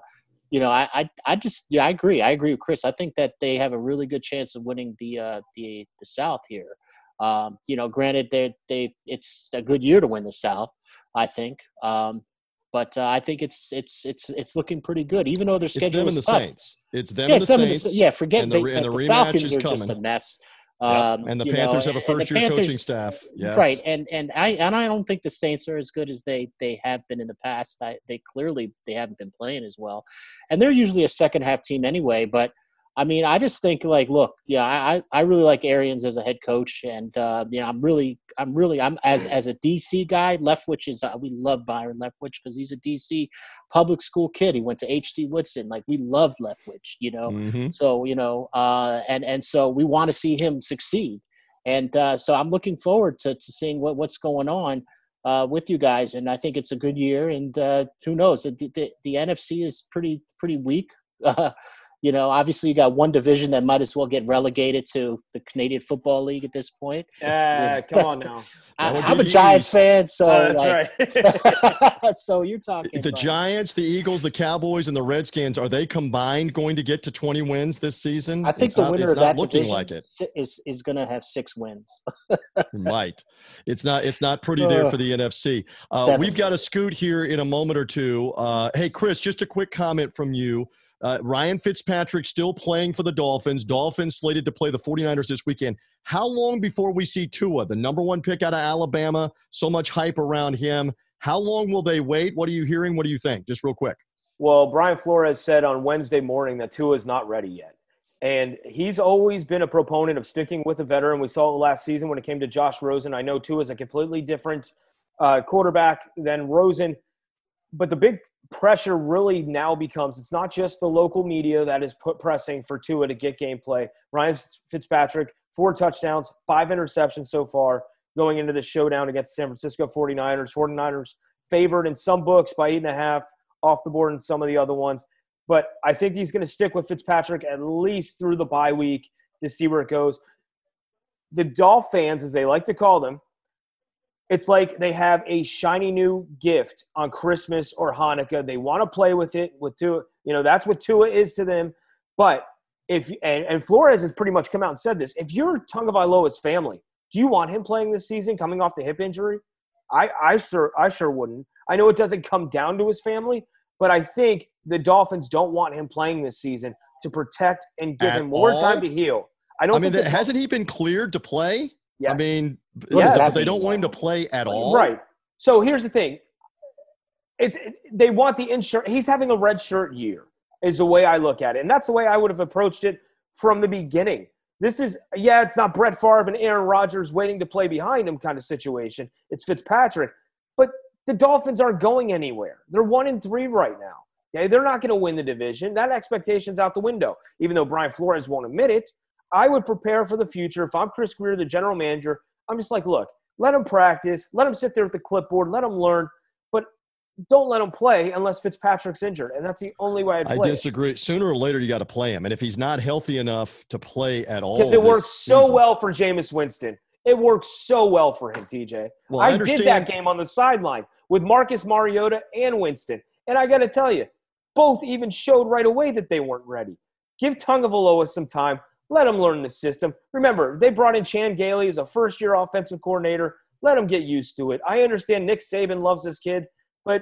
you know, I, I, I just, yeah, I agree. I agree with Chris. I think that they have a really good chance of winning the, uh, the, the South here. Um, you know, granted, they, they, it's a good year to win the South. I think, um, but uh, I think it's, it's, it's, it's looking pretty good, even though their It's schedule them and the tough. Saints. It's them Yeah, and the of the, Saints. yeah, forget and the they, and the, the rematch Falcons is are just a mess. Yep. Um, and the Panthers know, have a first year coaching staff. Yes. Right, and and I and I don't think the Saints are as good as they they have been in the past. I, they clearly they haven't been playing as well, and they're usually a second half team anyway. But I mean, I just think like, look, yeah, I I really like Arians as a head coach, and uh, you know, I'm really I'm really I'm as as a DC guy. Leftwich is uh, we love Byron Leftwich because he's a DC public school kid. He went to H.D. Woodson. Like we love Leftwich, you know. Mhm. So you know, uh, and and so we want to see him succeed, and uh, so I'm looking forward to to seeing what what's going on uh, with you guys, and I think it's a good year. And uh, who knows? The, the, the NFC is pretty pretty weak. [LAUGHS] Uh, you know, obviously you got one division that might as well get relegated to the Canadian Football League at this point. Uh, come on now. [LAUGHS] I, I'm be a Giants fan, so Oh, like, right. [LAUGHS] so you're talking The about- Giants, the Eagles, the Cowboys, and the Redskins are they combined going to get to 20 wins this season? I think It's the not, winner it's of not that looking like it. si- is is going to have six wins. It might. It's not. It's not pretty there Uh, for the NFC. Uh, we've got a scoot here in a moment or two. Uh, hey, Chris, just a quick comment from you. Uh, Ryan Fitzpatrick still playing for the Dolphins. Dolphins slated to play the 49ers this weekend. How long before we see Tua, the number one pick out of Alabama? So much hype around him. How long will they wait? What are you hearing? What do you think? Just real quick. Well, Brian Flores said on Wednesday morning that Tua is not ready yet. And he's always been a proponent of sticking with a veteran. We saw it last season when it came to Josh Rosen. I know Tua is a completely different uh, quarterback than Rosen. But the big pressure really now becomes it's not just the local media that is put pressing for Tua to get gameplay. Ryan Fitzpatrick, four touchdowns, five interceptions so far going into the showdown against San Francisco 49ers. 49ers favored in some books by eight and a half, off the board in some of the other ones. But I think he's going to stick with Fitzpatrick at least through the bye week to see where it goes. The Dolph fans, as they like to call them, it's like they have a shiny new gift on Christmas or Hanukkah. They want to play with it with Tua. You know, that's what Tua is to them. But if and, and Flores has pretty much come out and said this, if you're Tagovailoa's family, do you want him playing this season coming off the hip injury? I, I sure I sure wouldn't. I know it doesn't come down to his family, but I think the Dolphins don't want him playing this season to protect and give At him more all? time to heal. I don't I mean, hasn't he been cleared to play? Yes. I mean, that they don't want him to play at all. Right. So here's the thing. It's they want the insurance. He's having a red shirt year, is the way I look at it, and that's the way I would have approached it from the beginning. This is yeah, it's not Brett Favre and Aaron Rodgers waiting to play behind him kind of situation. It's Fitzpatrick, but the Dolphins aren't going anywhere. They're one in three right now. Okay, they're not going to win the division. That expectation's out the window. Even though Brian Flores won't admit it, I would prepare for the future. If I'm Chris Grier, the general manager, I'm just like, look, let him practice, let him sit there with the clipboard, let him learn, but don't let him play unless Fitzpatrick's injured, and that's the only way I'd I play. disagree. Sooner or later, you got to play him, and if he's not healthy enough to play at all, because it works so season- well for Jameis Winston. It works so well for him, TJ. Well, I I, did that game on the sideline with Marcus Mariota and Winston, and I got to tell you, both even showed right away that they weren't ready. Give Tagovailoa some time. Let him learn the system. Remember, they brought in Chan Gailey as a first-year offensive coordinator. Let him get used to it. I understand Nick Saban loves this kid, but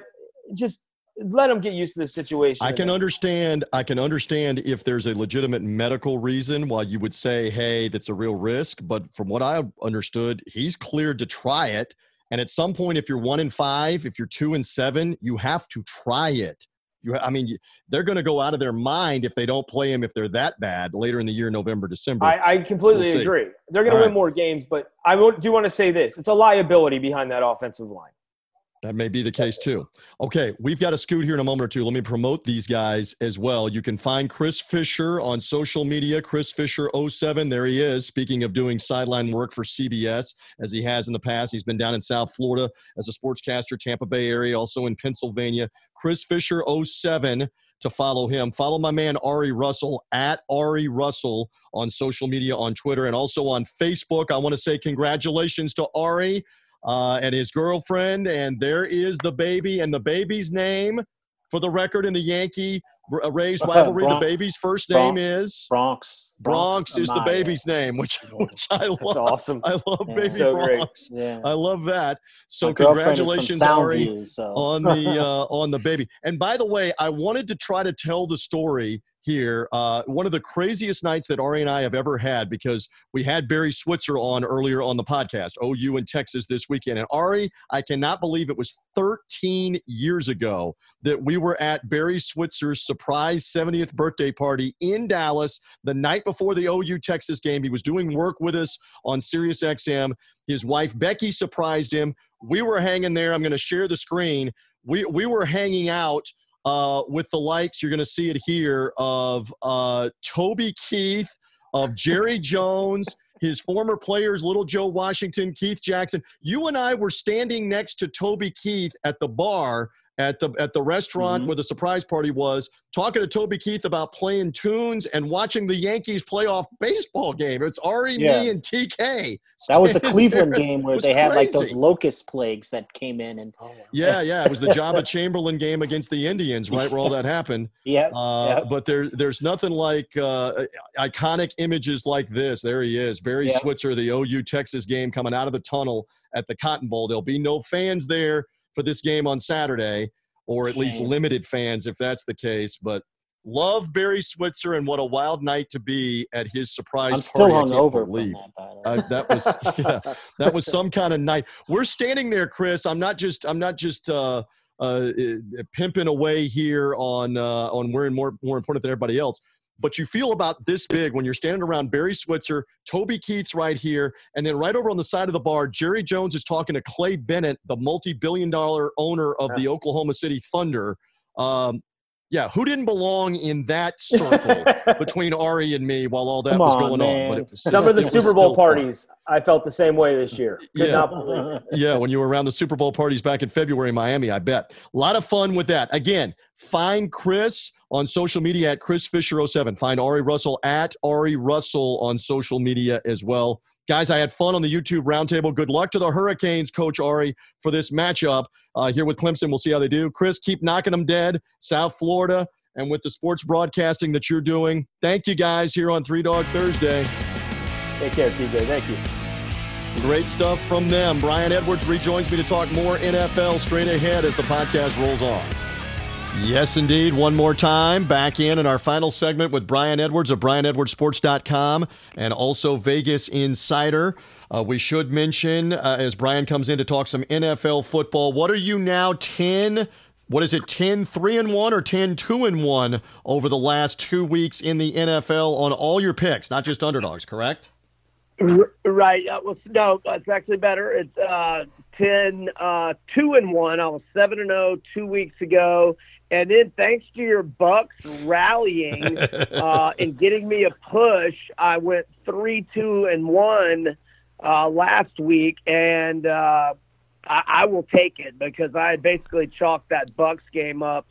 just let him get used to the situation. I can understand. I can understand if there's a legitimate medical reason why you would say, "Hey, that's a real risk." But from what I understood, he's cleared to try it. And at some point, if you're one in five, if you're two and seven, you have to try it. You, I mean, they're going to go out of their mind if they don't play him if they're that bad later in the year, November, December. I, I completely We'll agree. They're going to win right. more games, but I do want to say this: it's a liability behind that offensive line. That may be the case too. Okay, we've got a scoot here in a moment or two. Let me promote these guys as well. You can find Chris Fisher on social media, Chris Fisher 07. There he is. Speaking of doing sideline work for CBS, as he has in the past, he's been down in South Florida as a sportscaster, Tampa Bay area, also in Pennsylvania. Chris Fisher 07 to follow him. Follow my man Ari Russell at Ari Russell on social media, on Twitter, and also on Facebook. I want to say congratulations to Ari uh, and his girlfriend, and there is the baby, and the baby's name, for the record, in the Yankee uh, Rays [LAUGHS] rivalry, the baby's first name Bronx. is Bronx. Bronx is the baby's name, which [LAUGHS] which I That's love. awesome. I love Yeah. baby So. Bronx. Yeah. I love that. So My girlfriend is from congratulations, Ari so. on the [LAUGHS] uh, on the baby. And by the way, I wanted to try to tell the story here. Uh, one of the craziest nights that Ari and I have ever had because we had Barry Switzer on earlier on the podcast, OU in Texas this weekend. And Ari, I cannot believe it was 13 years ago that we were at Barry Switzer's surprise 70th birthday party in Dallas the night before the OU Texas game. He was doing work with us on Sirius XM. His wife Becky surprised him. We were hanging there. I'm going to share the screen. We we were hanging out uh, with the likes. You're going to see it here of uh, Toby Keith, of Jerry [LAUGHS] Jones. His former players, Little Joe Washington, Keith Jackson. You and I were standing next to Toby Keith at the bar at the at the restaurant Mhm. where the surprise party was, talking to Toby Keith about playing tunes and watching the Yankees playoff baseball game. It's Ari, Yeah. me, and TK. That was the Cleveland there. game where was they had like those locust plagues that came in and Yeah, yeah. It was the [LAUGHS] Joba Chamberlain game against the Indians, right, where all that happened. [LAUGHS] yeah, Uh, Yep. But there, there's nothing like uh, iconic images like this. There he is, Barry Yep. Switzer, the OU Texas game coming out of the tunnel at the Cotton Bowl. There'll be no fans there for this game on Saturday, or at least limited fans if that's the case. But love Barry Switzer, and what a wild night to be at his surprise I'm still party. I can't hungover from that. By the way. Uh, that was [LAUGHS] yeah, that was some kind of night. We're standing there, Chris. I'm not just I'm not just uh, uh, uh, pimping away here on uh, on we're more more important than everybody else. But you feel about this big when you're standing around Barry Switzer, Toby Keith's right here, and then right over on the side of the bar, Jerry Jones is talking to Clay Bennett, the multi-billion-dollar owner of the Oklahoma City Thunder. Um, yeah, who didn't belong in that circle [LAUGHS] between Ari and me while all that Come was going on? man. But it was Some of the Super still Bowl fun. parties, I felt the same way this year. Could Yeah. not [LAUGHS] yeah, when you were around the Super Bowl parties back in February in Miami, I bet. A lot of fun with that. Again, find Chris on social media at Chris Fisher07. Find Ari Russell at Ari Russell on social media as well. Guys, I had fun on the YouTube roundtable. Good luck to the Hurricanes, Coach Ari, for this matchup uh, here with Clemson. We'll see how they do. Chris, keep knocking them dead. South Florida, and with the sports broadcasting that you're doing. Thank you guys here on Three Dog Thursday. Take care, TJ. Thank you. Some great stuff from them. Brian Edwards rejoins me to talk more NFL straight ahead as the podcast rolls on. Yes, indeed. One more time, back in in our final segment with Brian Edwards of BrianEdwardsSports.com and also Vegas Insider. Uh, we should mention uh, as Brian comes in to talk some NFL football. What are you now 10? What is it, 10 3 and 1 or 10 2 and 1 over the last two weeks in the NFL on all your picks, not just underdogs, correct? Right. Uh, well, no, it's actually better. It's uh, 10, uh, 2 and 1. I was 7 and 0 two weeks ago, And then thanks to your Bucks rallying [LAUGHS] uh, and getting me a push, I went three, two, and one uh, last week, and uh, I, I will take it because I basically chalked that Bucks game up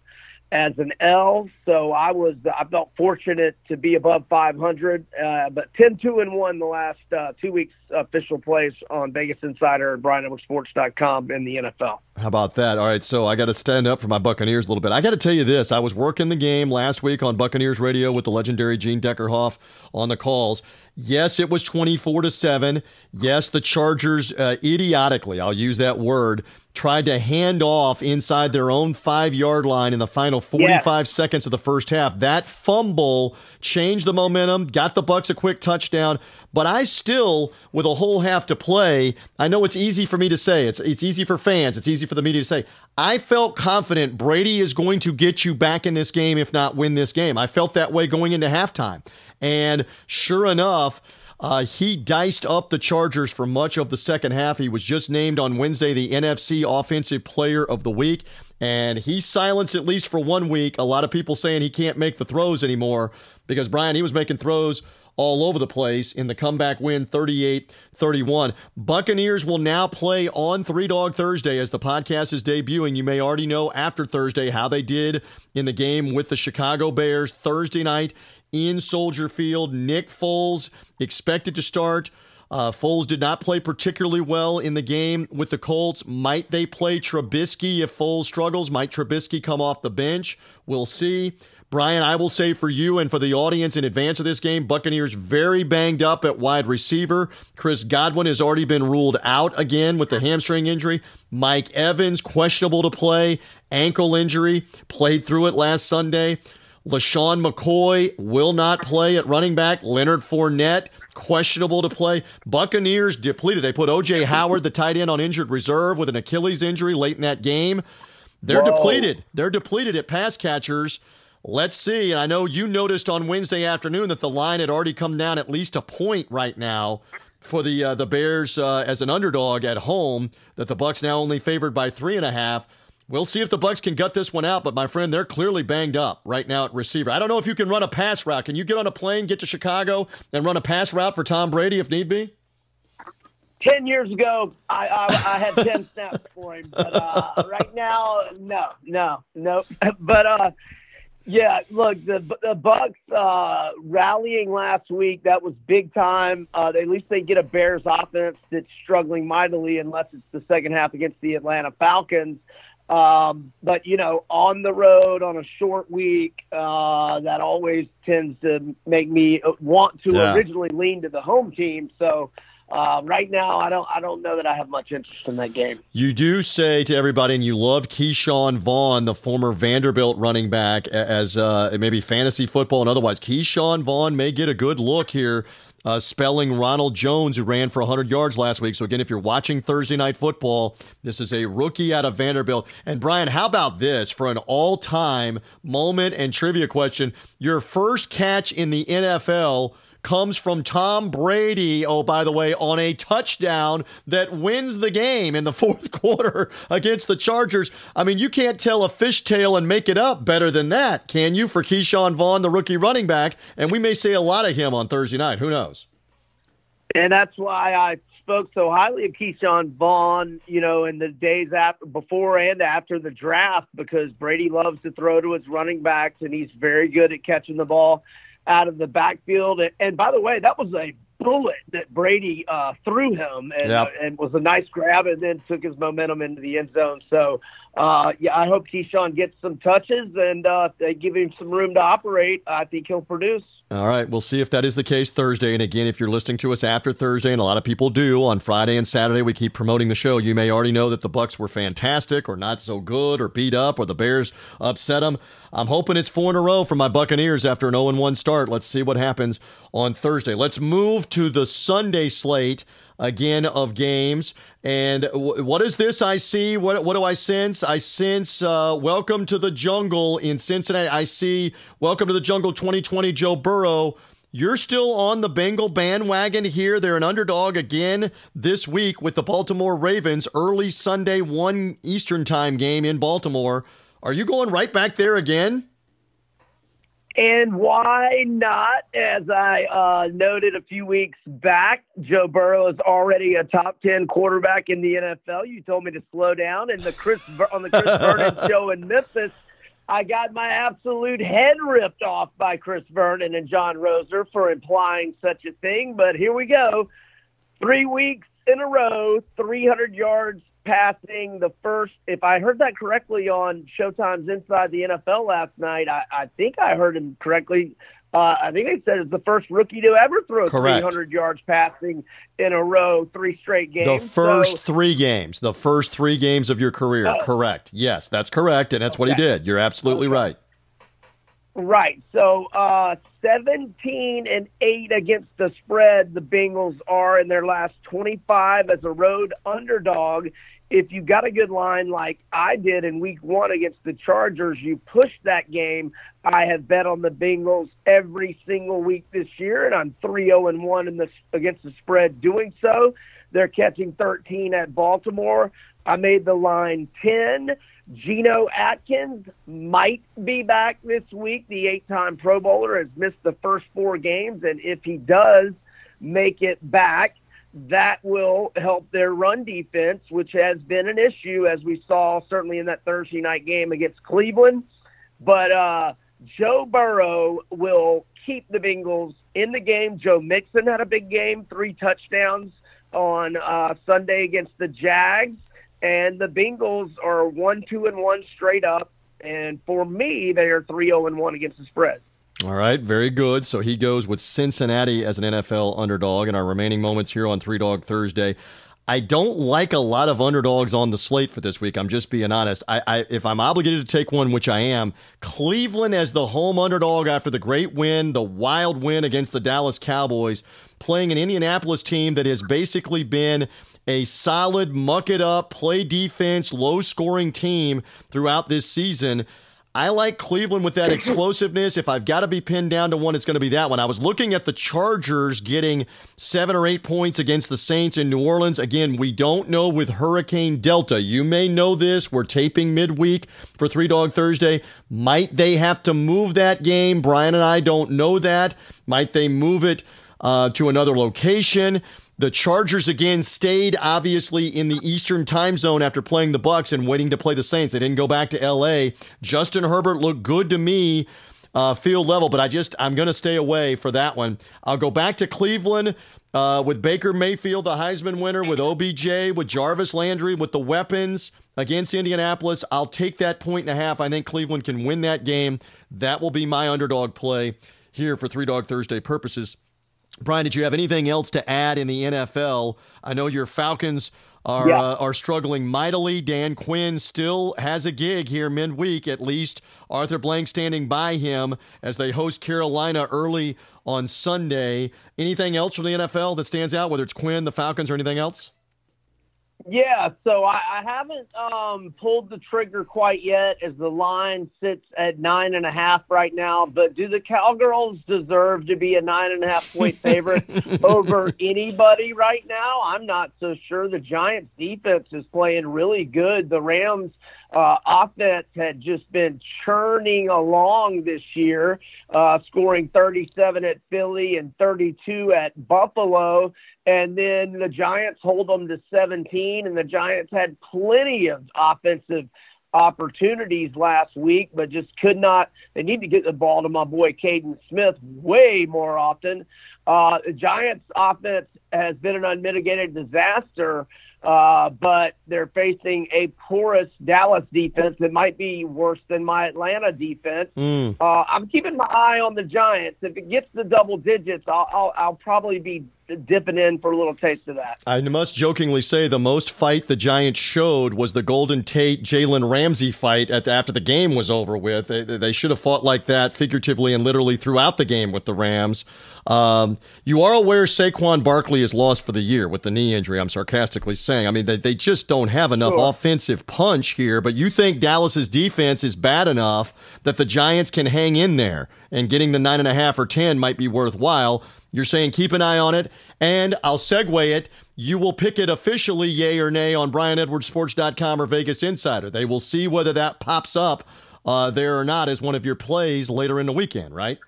as an L. So I was I felt fortunate to be above 500, uh, but 10 2 and 1 the last uh, two weeks official plays on Vegas Insider and BrianEdwardsSports.com in the NFL. How about that? All right, so I got to stand up for my Buccaneers a little bit. I got to tell you this: I was working the game last week on Buccaneers radio with the legendary Gene Deckerhoff on the calls. Yes, it was 24 to 7. Yes, the Chargers uh, idiotically, I'll use that word, tried to hand off inside their own 5-yard line in the final 45 yeah. seconds of the first half. That fumble changed the momentum, got the Bucks a quick touchdown, but I still with a whole half to play, I know it's easy for me to say. It's it's easy for fans, it's easy for the media to say. I felt confident Brady is going to get you back in this game if not win this game. I felt that way going into halftime. And sure enough, uh, he diced up the Chargers for much of the second half. He was just named on Wednesday the NFC Offensive Player of the Week, and he silenced at least for one week a lot of people saying he can't make the throws anymore because Brian he was making throws all over the place in the comeback win 38 31. Buccaneers will now play on Three Dog Thursday as the podcast is debuting. You may already know after Thursday how they did in the game with the Chicago Bears Thursday night in Soldier Field. Nick Foles expected to start. Uh, Foles did not play particularly well in the game with the Colts. Might they play Trubisky if Foles struggles? Might Trubisky come off the bench? We'll see. Brian, I will say for you and for the audience in advance of this game, Buccaneers very banged up at wide receiver. Chris Godwin has already been ruled out again with the hamstring injury. Mike Evans, questionable to play, ankle injury, played through it last Sunday. LeSean McCoy will not play at running back. Leonard Fournette, questionable to play. Buccaneers depleted. They put O.J. Howard, the tight end, on injured reserve with an Achilles injury late in that game. They're Whoa. depleted. They're depleted at pass catchers. Let's see. And I know you noticed on Wednesday afternoon that the line had already come down at least a point right now for the uh, the Bears uh, as an underdog at home. That the Bucks now only favored by three and a half. We'll see if the Bucks can gut this one out, but my friend, they're clearly banged up right now at receiver. I don't know if you can run a pass route. Can you get on a plane, get to Chicago, and run a pass route for Tom Brady if need be? Ten years ago, I I, I had ten [LAUGHS] snaps for him, but uh, right now, no, no, no. [LAUGHS] But uh, yeah, look, the the Bucks uh, rallying last week that was big time. Uh, at least they get a Bears offense that's struggling mightily, unless it's the second half against the Atlanta Falcons. Um, but you know, on the road on a short week, uh, that always tends to make me want to yeah. originally lean to the home team. So uh, right now, I don't, I don't know that I have much interest in that game. You do say to everybody, and you love Ke'Shawn Vaughn, the former Vanderbilt running back, as uh, maybe fantasy football and otherwise. Ke'Shawn Vaughn may get a good look here uh, spelling Ronald Jones, who ran for 100 yards last week. So, again, if you're watching Thursday Night Football, this is a rookie out of Vanderbilt. And, Brian, how about this for an all time moment and trivia question? Your first catch in the NFL comes from Tom Brady, oh, by the way, on a touchdown that wins the game in the [LAUGHS] fourth quarter against the Chargers. I mean, you can't tell a fishtail and make it up better than that, can you, for Ke'Shawn Vaughn, the rookie running back? And we may see a lot of him on Thursday night. Who knows? And that's why I spoke so highly of Ke'Shawn Vaughn, you know, in the days after, before and after the draft, because Brady loves to throw to his running backs, and he's very good at catching the ball out of the backfield. And, and by the way, that was a bullet that Brady uh, threw him and, yep. and was a nice grab and then took his momentum into the end zone. So, uh, yeah, I hope Ke'Shawn gets some touches and uh, they give him some room to operate. I think he'll produce. All right, we'll see if that is the case Thursday. And again, if you're listening to us after Thursday, and a lot of people do on Friday and Saturday, we keep promoting the show. You may already know that the Bucks were fantastic, or not so good, or beat up, or the Bears upset them. I'm hoping it's four in a row for my Buccaneers after an 0 1 start. Let's see what happens on Thursday. Let's move to the Sunday slate again of games. And w- what is this I see? What, what do I sense? I sense uh, Welcome to the Jungle in Cincinnati. I see Welcome to the Jungle 2020 Joe Burrow. You're still on the Bengal bandwagon here. They're an underdog again this week with the Baltimore Ravens. Early Sunday, 1 Eastern time game in Baltimore. Are you going right back there again? And why not? As I uh, noted a few weeks back, Joe Burrow is already a top ten quarterback in the NFL. You told me to slow down, and the Chris on the Chris [LAUGHS] Vernon show in Memphis, I got my absolute head ripped off by Chris Vernon and John Roser for implying such a thing. But here we go, three weeks in a row, 300 yards passing the first, if I heard that correctly on Showtime's Inside the NFL last night, I, I think I heard him correctly. Uh, I think they said it's the first rookie to ever throw Correct. 300 yards passing in a row, three straight games. The first So- three games, the first three games of your career. Oh. Correct. Yes, that's correct, and that's what he did. You're absolutely Okay. right. Right. So uh, 17 and 8 against the spread, the Bengals are in their last 25 as a road underdog. If you got a good line like I did in week one against the Chargers, you push that game. I have bet on the Bengals every single week this year, and I'm 3 0 and 1 in the, against the spread doing so. They're catching 13 at Baltimore. I made the line 10. Geno Atkins might be back this week. The eight time Pro Bowler has missed the first four games, and if he does make it back, that will help their run defense, which has been an issue, as we saw certainly in that Thursday night game against Cleveland. But uh, Joe Burrow will keep the Bengals in the game. Joe Mixon had a big game, three touchdowns on uh, Sunday against the Jags and the Bengals are one, two, and one straight up. And for me, they are three, zero, and one against the spread. All right, very good. So he goes with Cincinnati as an NFL underdog in our remaining moments here on Three Dog Thursday. I don't like a lot of underdogs on the slate for this week. I'm just being honest. I, I if I'm obligated to take one, which I am, Cleveland as the home underdog after the great win, the wild win against the Dallas Cowboys, playing an Indianapolis team that has basically been a solid muck it up, play defense, low scoring team throughout this season. I like Cleveland with that [LAUGHS] explosiveness. If I've got to be pinned down to one, it's going to be that one. I was looking at the Chargers getting seven or eight points against the Saints in New Orleans. Again, we don't know with Hurricane Delta. You may know this. We're taping midweek for Three Dog Thursday. Might they have to move that game? Brian and I don't know that. Might they move it uh, to another location? The Chargers again stayed obviously in the Eastern time zone after playing the Bucks and waiting to play the Saints. They didn't go back to LA. Justin Herbert looked good to me uh, field level, but I just I'm going to stay away for that one. I'll go back to Cleveland uh, with Baker Mayfield, the Heisman winner, with OBJ, with Jarvis Landry, with the weapons against Indianapolis. I'll take that point and a half. I think Cleveland can win that game. That will be my underdog play here for Three Dog Thursday purposes. Brian, did you have anything else to add in the NFL? I know your Falcons are Yeah. uh, are struggling mightily. Dan Quinn still has a gig here midweek, at least. Arthur Blank standing by him as they host Carolina early on Sunday. Anything else from the NFL that stands out, whether it's Quinn, the Falcons, or anything else? Yeah, so I, I haven't um, pulled the trigger quite yet as the line sits at nine and a half right now. But do the Cowgirls deserve to be a nine and a half point [LAUGHS] favorite over anybody right now? I'm not so sure. The Giants defense is playing really good. The Rams uh, offense had just been churning along this year, uh, scoring 37 at Philly and 32 at Buffalo. And then the Giants hold them to 17, and the Giants had plenty of offensive opportunities last week, but just could not. They need to get the ball to my boy Kaden Smith way more often. Uh, the Giants' offense has been an unmitigated disaster, uh, but they're facing a porous Dallas defense that might be worse than my Atlanta defense. Mm. Uh, I'm keeping my eye on the Giants. If it gets to double digits, I'll, I'll, I'll probably be dipping in for a little taste of that. I must jokingly say the most fight the Giants showed was the Golden Tate Jalen Ramsey fight at after the game was over with. They, they should have fought like that figuratively and literally throughout the game with the Rams. Um, you are aware Saquon Barkley is lost for the year with the knee injury. I'm sarcastically saying. I mean, they, they just don't have enough Sure. offensive punch here. But you think Dallas's defense is bad enough that the Giants can hang in there and getting the nine and a half or ten might be worthwhile. You're saying keep an eye on it, and I'll segue it. You will pick it officially, yay or nay, on BrianEdwardsSports.com or Vegas Insider. They will see whether that pops up uh, there or not as one of your plays later in the weekend, right?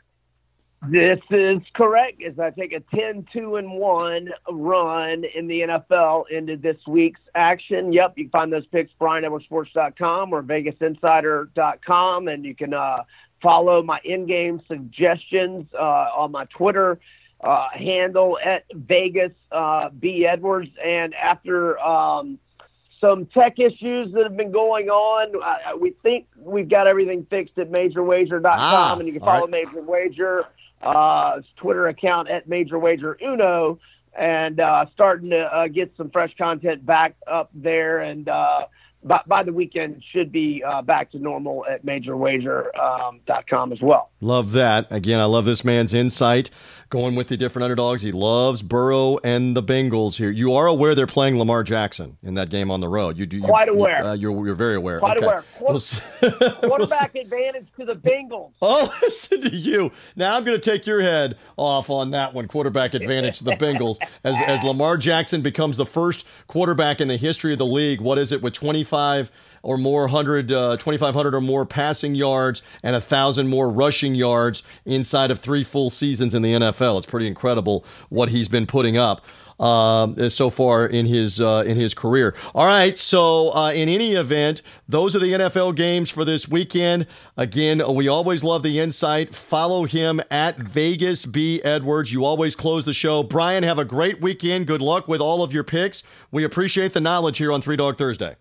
This is correct. As I take a 10 2 and 1 run in the NFL into this week's action. Yep, you can find those picks BrianEdwardsSports.com or VegasInsider.com, and you can uh, follow my in-game suggestions uh, on my Twitter uh, handle at Vegas uh, B Edwards. And after um, some tech issues that have been going on, uh, we think we've got everything fixed at MajorWager.com, Ah, and you can follow Major Wager uh, Twitter account at Major Wager Uno, and uh, starting to uh, get some fresh content back up there. And uh, by, by the weekend, should be uh, back to normal at MajorWager.com as well. Love that. Again, I love this man's insight going with the different underdogs. He loves Burrow and the Bengals here. You are aware they're playing Lamar Jackson in that game on the road. You do you, Quite aware. You, uh, you're, you're very aware. Quite okay. aware. We'll [LAUGHS] we'll. Quarterback advantage to the Bengals. Oh, [LAUGHS] listen to you. Now I'm going to take your head off on that one. Quarterback advantage to the Bengals as as Lamar Jackson becomes the first quarterback in the history of the league. What is it with 25 or more hundred, uh, 2,500 or more passing yards and a thousand more rushing yards inside of three full seasons in the NFL? It's pretty incredible what he's been putting up um, so far in his uh, in his career. All right, so uh, in any event, those are the NFL games for this weekend. Again, we always love the insight. Follow him at Vegas B Edwards. You always close the show. Brian, have a great weekend. Good luck with all of your picks. We appreciate the knowledge here on Three Dog Thursday.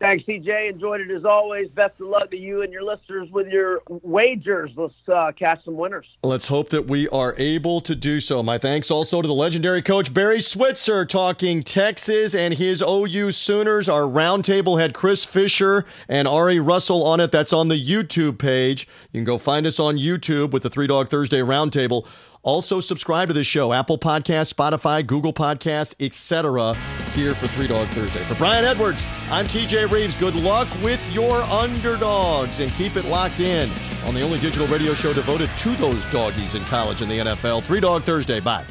Thanks, CJ. Enjoyed it as always. Best of luck to you and your listeners with your wagers. Let's uh, catch some winners. Let's hope that we are able to do so. My thanks also to the legendary coach Barry Switzer talking Texas and his OU Sooners. Our roundtable had Chris Fisher and Ari Russell on it. That's on the YouTube page. You can go find us on YouTube with the Three Dog Thursday Roundtable. Also, subscribe to this show Apple Podcast, Spotify, Google Podcast, etc. Here for Three Dog Thursday. For Brian Edwards, I'm TJ Reeves. Good luck with your underdogs and keep it locked in on the only digital radio show devoted to those doggies in college and the NFL. Three Dog Thursday. Bye.